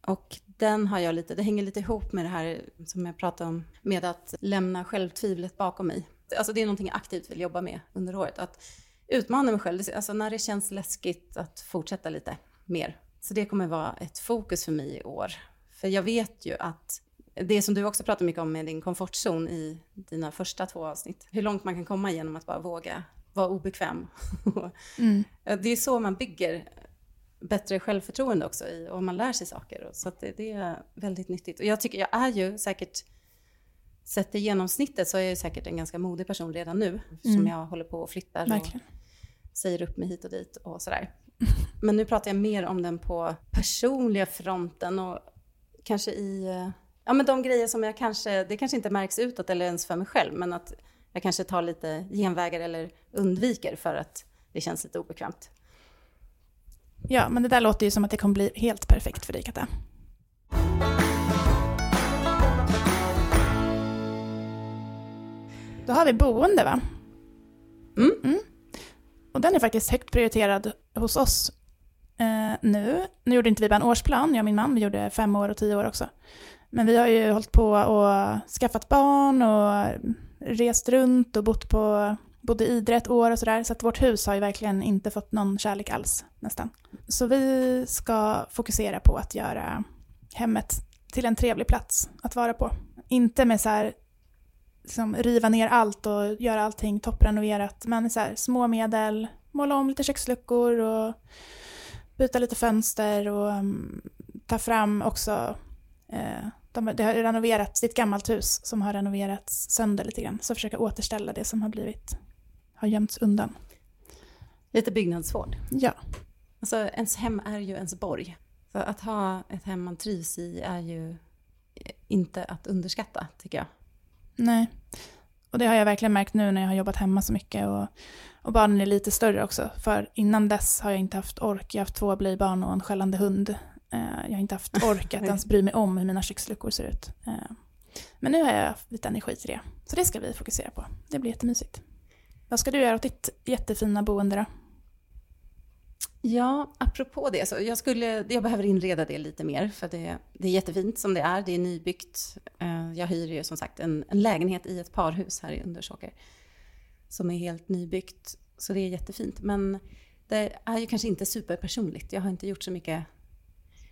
Och den har jag lite, det hänger lite ihop med det här som jag pratade om, med att lämna självtvivlet bakom mig. Alltså det är någonting jag aktivt vill jobba med under året. Att utmana mig själv, alltså när det känns läskigt att fortsätta lite mer. Så det kommer vara ett fokus för mig i år. För jag vet ju att det som du också pratar mycket om med din komfortzon i dina första två avsnitt. Hur långt man kan komma genom att bara våga vara obekväm. [LAUGHS] Mm. det är så man bygger bättre självförtroende också i, och man lär sig saker. Och Så det, det är väldigt nyttigt. Och jag tycker jag är ju säkert, sett i genomsnittet så är jag ju säkert en ganska modig person redan nu. Som Mm. jag håller på och flyttar och Verkligen. säger upp mig hit och dit och sådär. [LAUGHS] Men nu pratar jag mer om den på personliga fronten och kanske i, ja men de grejer som jag kanske, det kanske inte märks utåt eller ens för mig själv, men att jag kanske tar lite genvägar eller undviker för att det känns lite obekvämt. Ja, men det där låter ju som att det kommer bli helt perfekt för dig, Katta. Då har vi boende, va? Mm. Och den är faktiskt högt prioriterad hos oss eh, nu. Nu gjorde inte vi bara en årsplan, jag och min man, vi gjorde fem år och tio år också. Men vi har ju hållit på och skaffat barn och rest runt och bott på bodde i Idre ett år och sådär, så att vårt hus har ju verkligen inte fått någon kärlek alls, nästan. Så vi ska fokusera på att göra hemmet till en trevlig plats att vara på. Inte med så här, liksom, riva ner allt och göra allting topprenoverat, men så här, små medel, måla om lite köksluckor och byta lite fönster och um, ta fram också eh, de, det har renoverats, det är ett gammalt hus som har renoverats sönder lite grann. Så försöka återställa det som har blivit, har gömts undan. Lite byggnadsvård. Ja, Alltså ens hem är ju ens borg. Så att ha ett hem man trivs i är ju inte att underskatta, tycker jag. nej. Och det har jag verkligen märkt nu när jag har jobbat hemma så mycket och, och barnen är lite större också. För innan dess har jag inte haft ork. Jag har haft två blöjbarn och en skällande hund. Eh, jag har inte haft ork att [LAUGHS] ens bry mig om hur mina köksluckor ser ut. Eh, men nu har jag lite energi till det. Så det ska vi fokusera på. Det blir jättemysigt. Vad ska du göra åt ditt jättefina boende då? Ja, apropå det, så jag, skulle, jag behöver inreda det lite mer, för det, det är jättefint som det är. Det är nybyggt. Eh, Jag hyr ju som sagt en, en lägenhet i ett parhus här i Undersåker, som är helt nybyggt. Så det är jättefint. Men Det är ju kanske inte superpersonligt. Jag har inte gjort så mycket.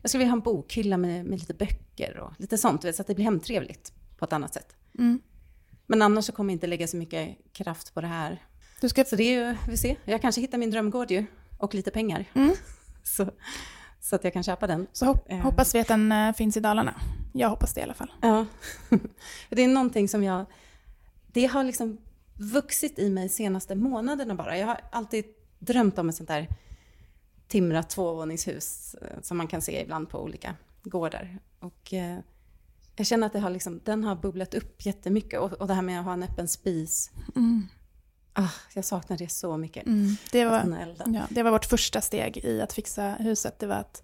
Jag skulle vilja ha en bokhylla med, med lite böcker och lite sånt, så att det blir hemtrevligt på ett annat sätt. Mm. Men annars så kommer jag inte lägga så mycket kraft på det här. Du ska... Så det är ju, vi ser, jag kanske hittar min drömgård ju. Och lite pengar. Mm. [LAUGHS] Så, så att jag kan köpa den. Så hop- Eh. hoppas vi att den eh, finns i Dalarna. Jag hoppas det i alla fall. Ja. [LAUGHS] det är någonting som jag... Det har liksom vuxit i mig senaste månaderna bara. Jag har alltid drömt om ett sånt där Timra tvåvåningshus eh, som man kan se ibland på olika gårdar. Och jag känner att det har liksom, den har bubblat upp jättemycket. Och, och det här med att ha en öppen spis. Mm. Ah, jag saknar det så mycket. Mm. Det, var, ja, det var vårt första steg i att fixa huset. Det var att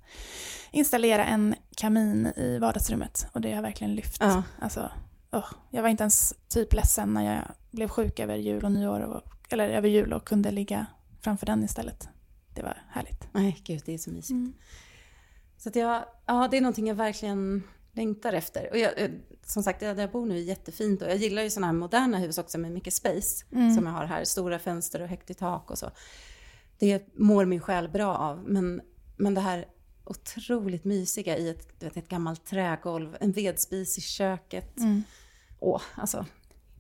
installera en kamin i vardagsrummet. Och det har verkligen lyft. Ja. Alltså, åh, jag var inte ens typ ledsen när jag blev sjuk över jul och nyår. Och, eller över jul och kunde ligga framför den istället. Det var härligt. Nej, gud, det är så mysigt. Mm. Så att jag, ja, det är någonting jag verkligen längtar efter. Och jag, eh, som sagt, där jag bor nu är jättefint och jag gillar ju sådana här moderna hus också med mycket space. Mm. Som jag har här, stora fönster och högt i tak och så. Det mår min själ bra av. Men, men det här otroligt mysiga i ett, du vet, ett gammalt trägolv, en vedspis i köket. Mm. Åh, alltså,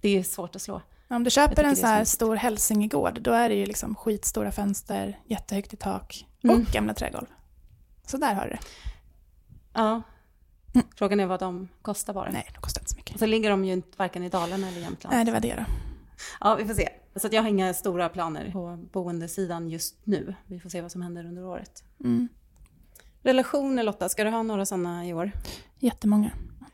det är svårt att slå. Om du köper en så här stor hälsingegård, då är det ju liksom skitstora fönster, jättehögt i tak och Mm. gamla trägolv. Så där har du det. Ja. Mm. Frågan är vad de kostar bara. Nej, det kostar inte så mycket. Så ligger de ju inte varken i Dalarna eller Jämtland. Nej, det var det då. Ja, vi får se. Så jag har inga stora planer på boendesidan just nu. Vi får se vad som händer under året. Mm. Relationer Lotta, ska du ha några sådana i år? Jättemånga.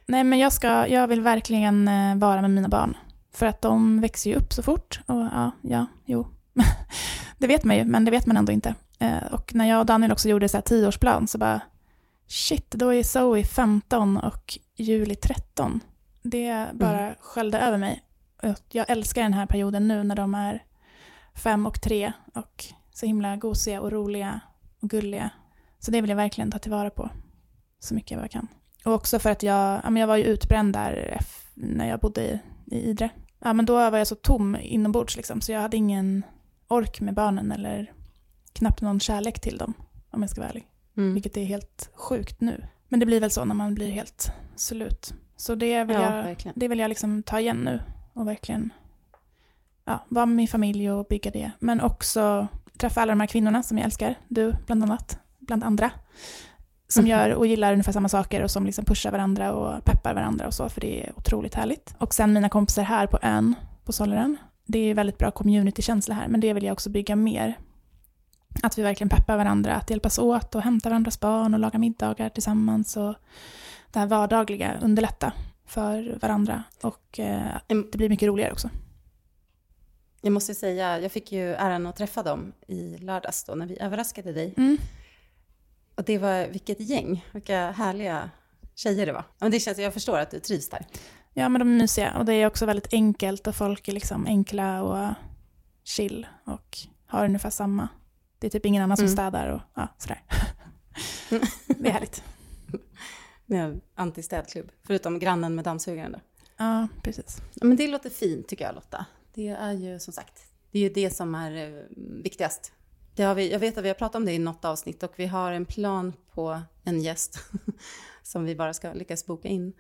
Nej, men jag, ska, jag vill verkligen eh, vara med mina barn. För att de växer ju upp så fort. Och ja, ja, jo. [LAUGHS] det vet man ju, men det vet man ändå inte. Eh, och när jag och Daniel också gjorde så här tioårsplan så bara, shit, då är Zoe 15 och Juli 13. Det bara sköljde över mig. Jag älskar den här perioden nu när de är fem och tre och så himla gosiga och roliga och gulliga. Så det vill jag verkligen ta tillvara på så mycket jag bara kan. Och också för att jag, ja, men jag var ju utbränd där när jag bodde i, i Idre. Ja, men då var jag så tom inombords liksom, så jag hade ingen ork med barnen eller knappt någon kärlek till dem, om jag ska vara ärlig. Mm. Vilket är helt sjukt nu. Men det blir väl så när man blir helt slut. Så det vill Ja, jag, verkligen. det vill jag liksom ta igen nu och verkligen ja, vara med min familj och bygga det. Men också träffa alla de här kvinnorna som jag älskar, du bland annat, bland andra. Som Mhm. gör och gillar ungefär samma saker och som liksom pushar varandra och peppar varandra och så, för det är otroligt härligt. Och sen mina kompisar här på ön, på Solaren. Det är väldigt bra communitykänsla här, men det vill jag också bygga mer. Att vi verkligen peppar varandra, att hjälpas åt och hämta varandras barn och laga middagar tillsammans och det här vardagliga underlätta för varandra. Och eh, det blir mycket roligare också. Jag måste säga, jag fick ju äran att träffa dem i lördags då när vi överraskade dig. Mm. Och det var, vilket gäng, vilka härliga tjejer det var. Men det känns, jag förstår att du trivs där. Ja, men de är mysiga och det är också väldigt enkelt och folk är liksom enkla och chill och har ungefär samma. Det är typ ingen annan som Mm. städar och ja, sådär. [LAUGHS] det är härligt. Med antistädklubb, förutom grannen med dammsugaren då. Ja, precis. Men det låter fint tycker jag Lotta. Det är ju som sagt, det är ju det som är eh, viktigast. Det har vi, jag vet att vi har pratat om det i något avsnitt och vi har en plan på en gäst [LAUGHS] som vi bara ska lyckas boka in.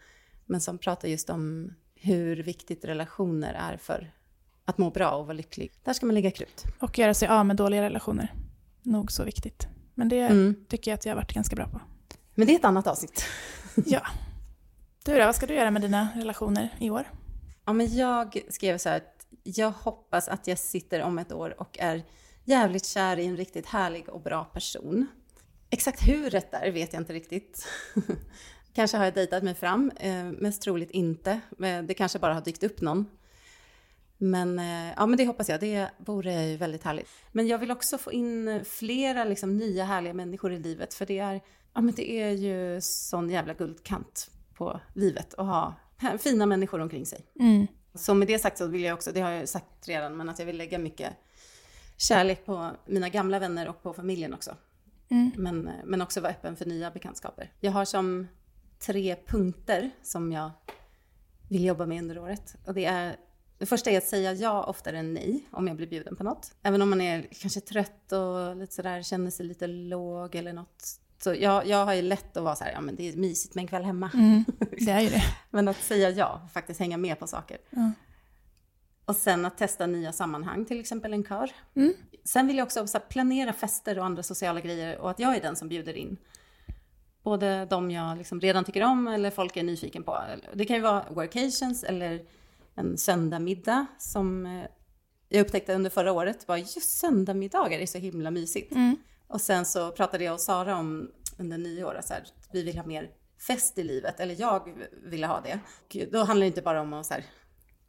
Men som pratar just om hur viktigt relationer är för att må bra och vara lycklig. Där ska man lägga krut. Och göra sig av med dåliga relationer. Nog så viktigt. Men det Mm. tycker jag att jag har varit ganska bra på. Men det är ett annat avsnitt. [LAUGHS] Ja. [LAUGHS] Du då, vad ska du göra med dina relationer i år? Ja, men jag skrev så här att jag hoppas att jag sitter om ett år och är jävligt kär i en riktigt härlig och bra person. Exakt hur rätt är vet jag inte riktigt. [LAUGHS] kanske har jag dejtat mig fram, eh, mest troligt inte. Men Det kanske bara har dykt upp någon. Men, eh, ja, men det hoppas jag, det vore ju väldigt härligt. Men jag vill också få in flera liksom, nya härliga människor i livet, för det är, ja, men det är ju sån jävla guldkant på livet att ha [LAUGHS] fina människor omkring sig. Mm. Så med det sagt så vill jag också, det har jag sagt redan, men att jag vill lägga mycket kärlek på mina gamla vänner och på familjen också. Mm. Men, men också vara öppen för nya bekantskaper. Jag har som tre punkter som jag vill jobba med under året. Och det är Det första är att säga ja oftare än nej om jag blir bjuden på något. Även om man är kanske trött och lite sådär, känner sig lite låg eller något. Så jag, jag har ju lätt att vara så här, ja men det är mysigt med en kväll hemma. Mm, [LAUGHS] det är ju det. Men att säga ja, faktiskt hänga med på saker. Ja. Och sen att testa nya sammanhang, till exempel en kör. Mm. Sen vill jag också så här, planera fester och andra sociala grejer och att jag är den som bjuder in. Både de jag liksom redan tycker om eller folk är nyfiken på. Det kan ju vara workations eller en söndagmiddag som eh, jag upptäckte under förra året. Bara just söndagmiddagar är så himla mysigt. Mm. Och sen så pratade jag och Sara om under nyår så här, att vi vill ha mer fest i livet, eller jag ville ha det. Och då handlar det inte bara om att så här,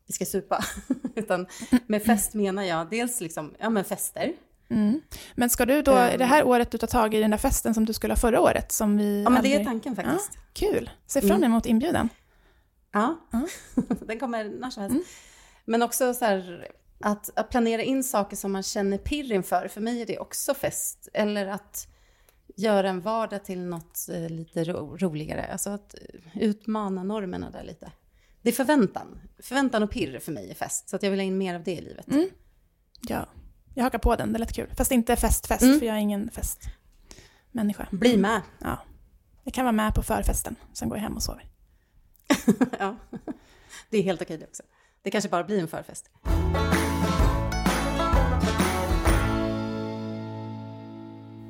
vi ska supa, [LAUGHS] utan med fest menar jag dels liksom, ja men fester. Mm. Men ska du då, Ehm. det här året du tar tag i den där festen som du skulle ha förra året? Som vi Ja men det är aldrig- tanken faktiskt. Kul! Se fram emot inbjudan. Ja, Ja. [LAUGHS] den kommer när som helst. Men också så här, att, att planera in saker som man känner pirr inför, för mig är det också fest. Eller att göra en vardag till något eh, lite ro, roligare. Alltså att eh, utmana normerna där lite. Det är förväntan. Förväntan och pirr för mig är fest. Så att jag vill ha in mer av det i livet. Mm. Ja, jag hakar på den, det lät kul. Fast inte fest-fest, Mm. för jag är ingen festmänniska. Bli med. Ja. Jag kan vara med på förfesten, sen går jag hem och sover. [LAUGHS] ja. Det är helt okej det också. Det kanske bara blir en förfest.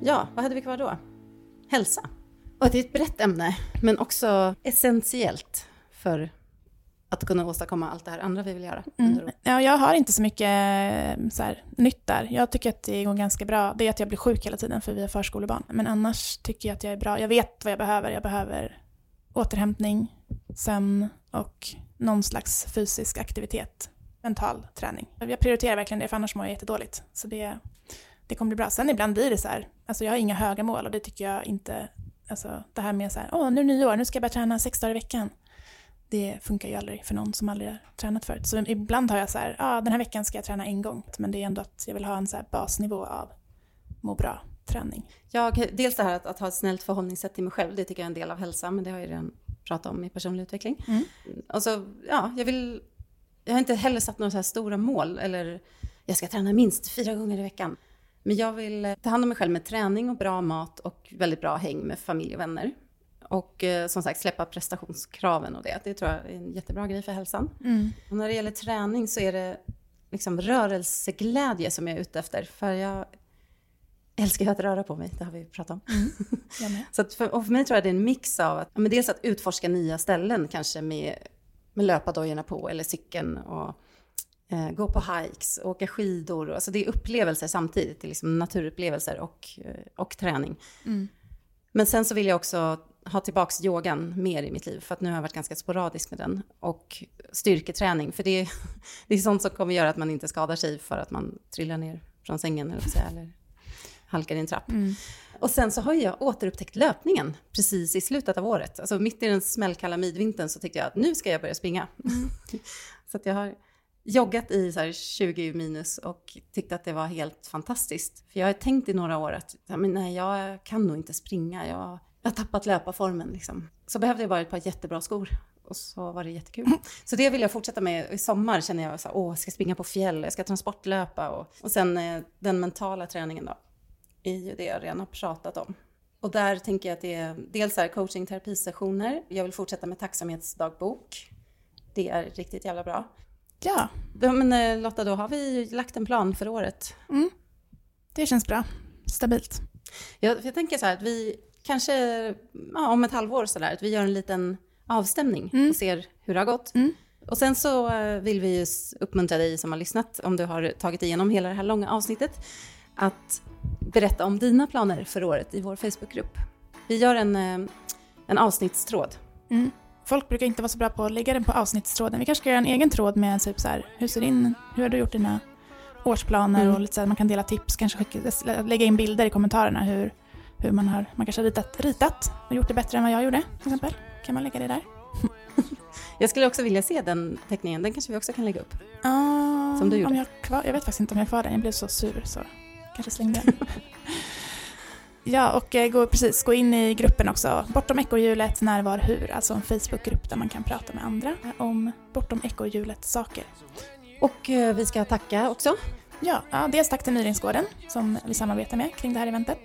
Ja, vad hade vi kvar då? Hälsa. Och det är ett brett ämne, men också essentiellt för att kunna åstadkomma allt det här andra vi vill göra. året. Ja, jag har inte så mycket eh, så här, nytt där. Jag tycker att det går ganska bra. Det är att jag blir sjuk hela tiden för vi har förskolebarn. Men annars tycker jag att jag är bra. Jag vet vad jag behöver. Jag behöver återhämtning, sömn och någon slags fysisk aktivitet. Mental träning. Jag prioriterar verkligen det för annars mår jag jättedåligt. Så det, det kommer bli bra. Sen ibland blir det så här, alltså jag har inga höga mål och det tycker jag inte, alltså det här med så här, åh nu är det nyår, nu ska jag börja träna sex dagar i veckan det funkar ju aldrig för någon som aldrig har tränat förut. Så ibland har jag så här, ja ah, den här veckan ska jag träna en gång. Men det är ändå att jag vill ha en så här basnivå av må bra-träning. Ja, dels det här att, att ha ett snällt förhållningssätt till mig själv, det tycker jag är en del av hälsa, men det har jag ju redan pratat om i personlig utveckling. Mm. Och så, ja, jag vill... Jag har inte heller satt några så här stora mål, eller jag ska träna minst fyra gånger i veckan. Men jag vill eh, ta hand om mig själv med träning och bra mat och väldigt bra häng med familj och vänner. Och eh, som sagt släppa prestationskraven och det. Det tror jag är en jättebra grej för hälsan. Och när det gäller träning så är det liksom rörelseglädje som jag är ute efter. För jag älskar ju att röra på mig, det har vi pratat om. [LAUGHS] Med. Så för, och för mig tror jag det är en mix av att, men dels att utforska nya ställen, kanske med, med löpardojorna på eller cykeln och eh, gå på hikes, åka skidor. Alltså det är upplevelser samtidigt, det är liksom naturupplevelser och, eh, och träning. Men sen så vill jag också ha tillbaks yogan mer i mitt liv, för att nu har jag varit ganska sporadisk med den. Och styrketräning, för det är, [LAUGHS] det är sånt som kommer göra att man inte skadar sig för att man trillar ner från sängen, eller, eller halkar i en trapp. Och sen så har jag återupptäckt löpningen precis i slutet av året. Alltså mitt i den smällkalla midvintern så tyckte jag att nu ska jag börja springa. [LAUGHS] så att jag har joggat i så här 20 minus och tyckte att det var helt fantastiskt. För jag har tänkt i några år att men nej, jag kan nog inte springa. Jag, jag har tappat löparformen liksom. Så behövde jag bara ett par jättebra skor. Och så var det jättekul. [LAUGHS] Så det vill jag fortsätta med. I sommar känner jag så åh, jag ska springa på fjäll, jag ska transportlöpa. Och, och sen eh, den mentala träningen då är ju det jag redan har pratat om. Och där tänker jag att det är dels är coaching terapisessioner. Jag vill fortsätta med tacksamhetsdagbok. Det är riktigt jävla bra. Ja, Ja, men eh, Lotta, då har vi lagt en plan för året. det känns bra. Stabilt. Jag, jag tänker så här att vi kanske ja, om ett halvår så där, att vi gör en liten avstämning och ser hur det har gått. Och sen så eh, vill vi ju uppmuntra dig som har lyssnat, om du har tagit igenom hela det här långa avsnittet, att berätta om dina planer för året i vår Facebookgrupp. Vi gör en, eh, en avsnittstråd. Mm. Folk brukar inte vara så bra på att lägga den på avsnittstråden. Vi kanske ska göra en egen tråd med typ så här, hur ser din, hur har du gjort dina årsplaner Mm. och lite så här, man kan dela tips, kanske skicka, lägga in bilder i kommentarerna hur, hur man har, man kanske har ritat, ritat och gjort det bättre än vad jag gjorde till exempel. Kan man lägga det där? [LAUGHS] Jag skulle också vilja se den teckningen, den kanske vi också kan lägga upp. Ah, Som du gjorde. Om jag, kvar, jag vet faktiskt inte om jag har kvar den, jag blev så sur så kanske slängde den. [LAUGHS] ja, och eh, gå, precis, gå in i gruppen också. Bortom ekorrhjulet, när, var, hur. Alltså en Facebookgrupp där man kan prata med andra om bortom ekorrhjulet saker. Och eh, vi ska tacka också. Ja, ja, dels tack till Myringsgården som vi samarbetar med kring det här eventet.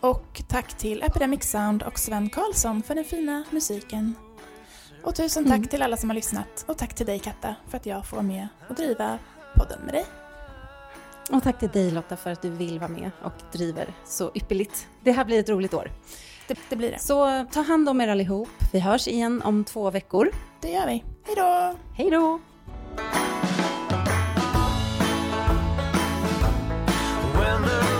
Och tack till Epidemic Sound och Sven Karlsson för den fina musiken. Och tusen tack Mm. till alla som har lyssnat och tack till dig Katta för att jag får vara med och driva podden med dig. Och tack till dig Lotta för att du vill vara med och driver så ypperligt. Det här blir ett roligt år. Det, det blir det. Så ta hand om er allihop. Vi hörs igen om två veckor. Det gör vi. Hej då! Hej då! When the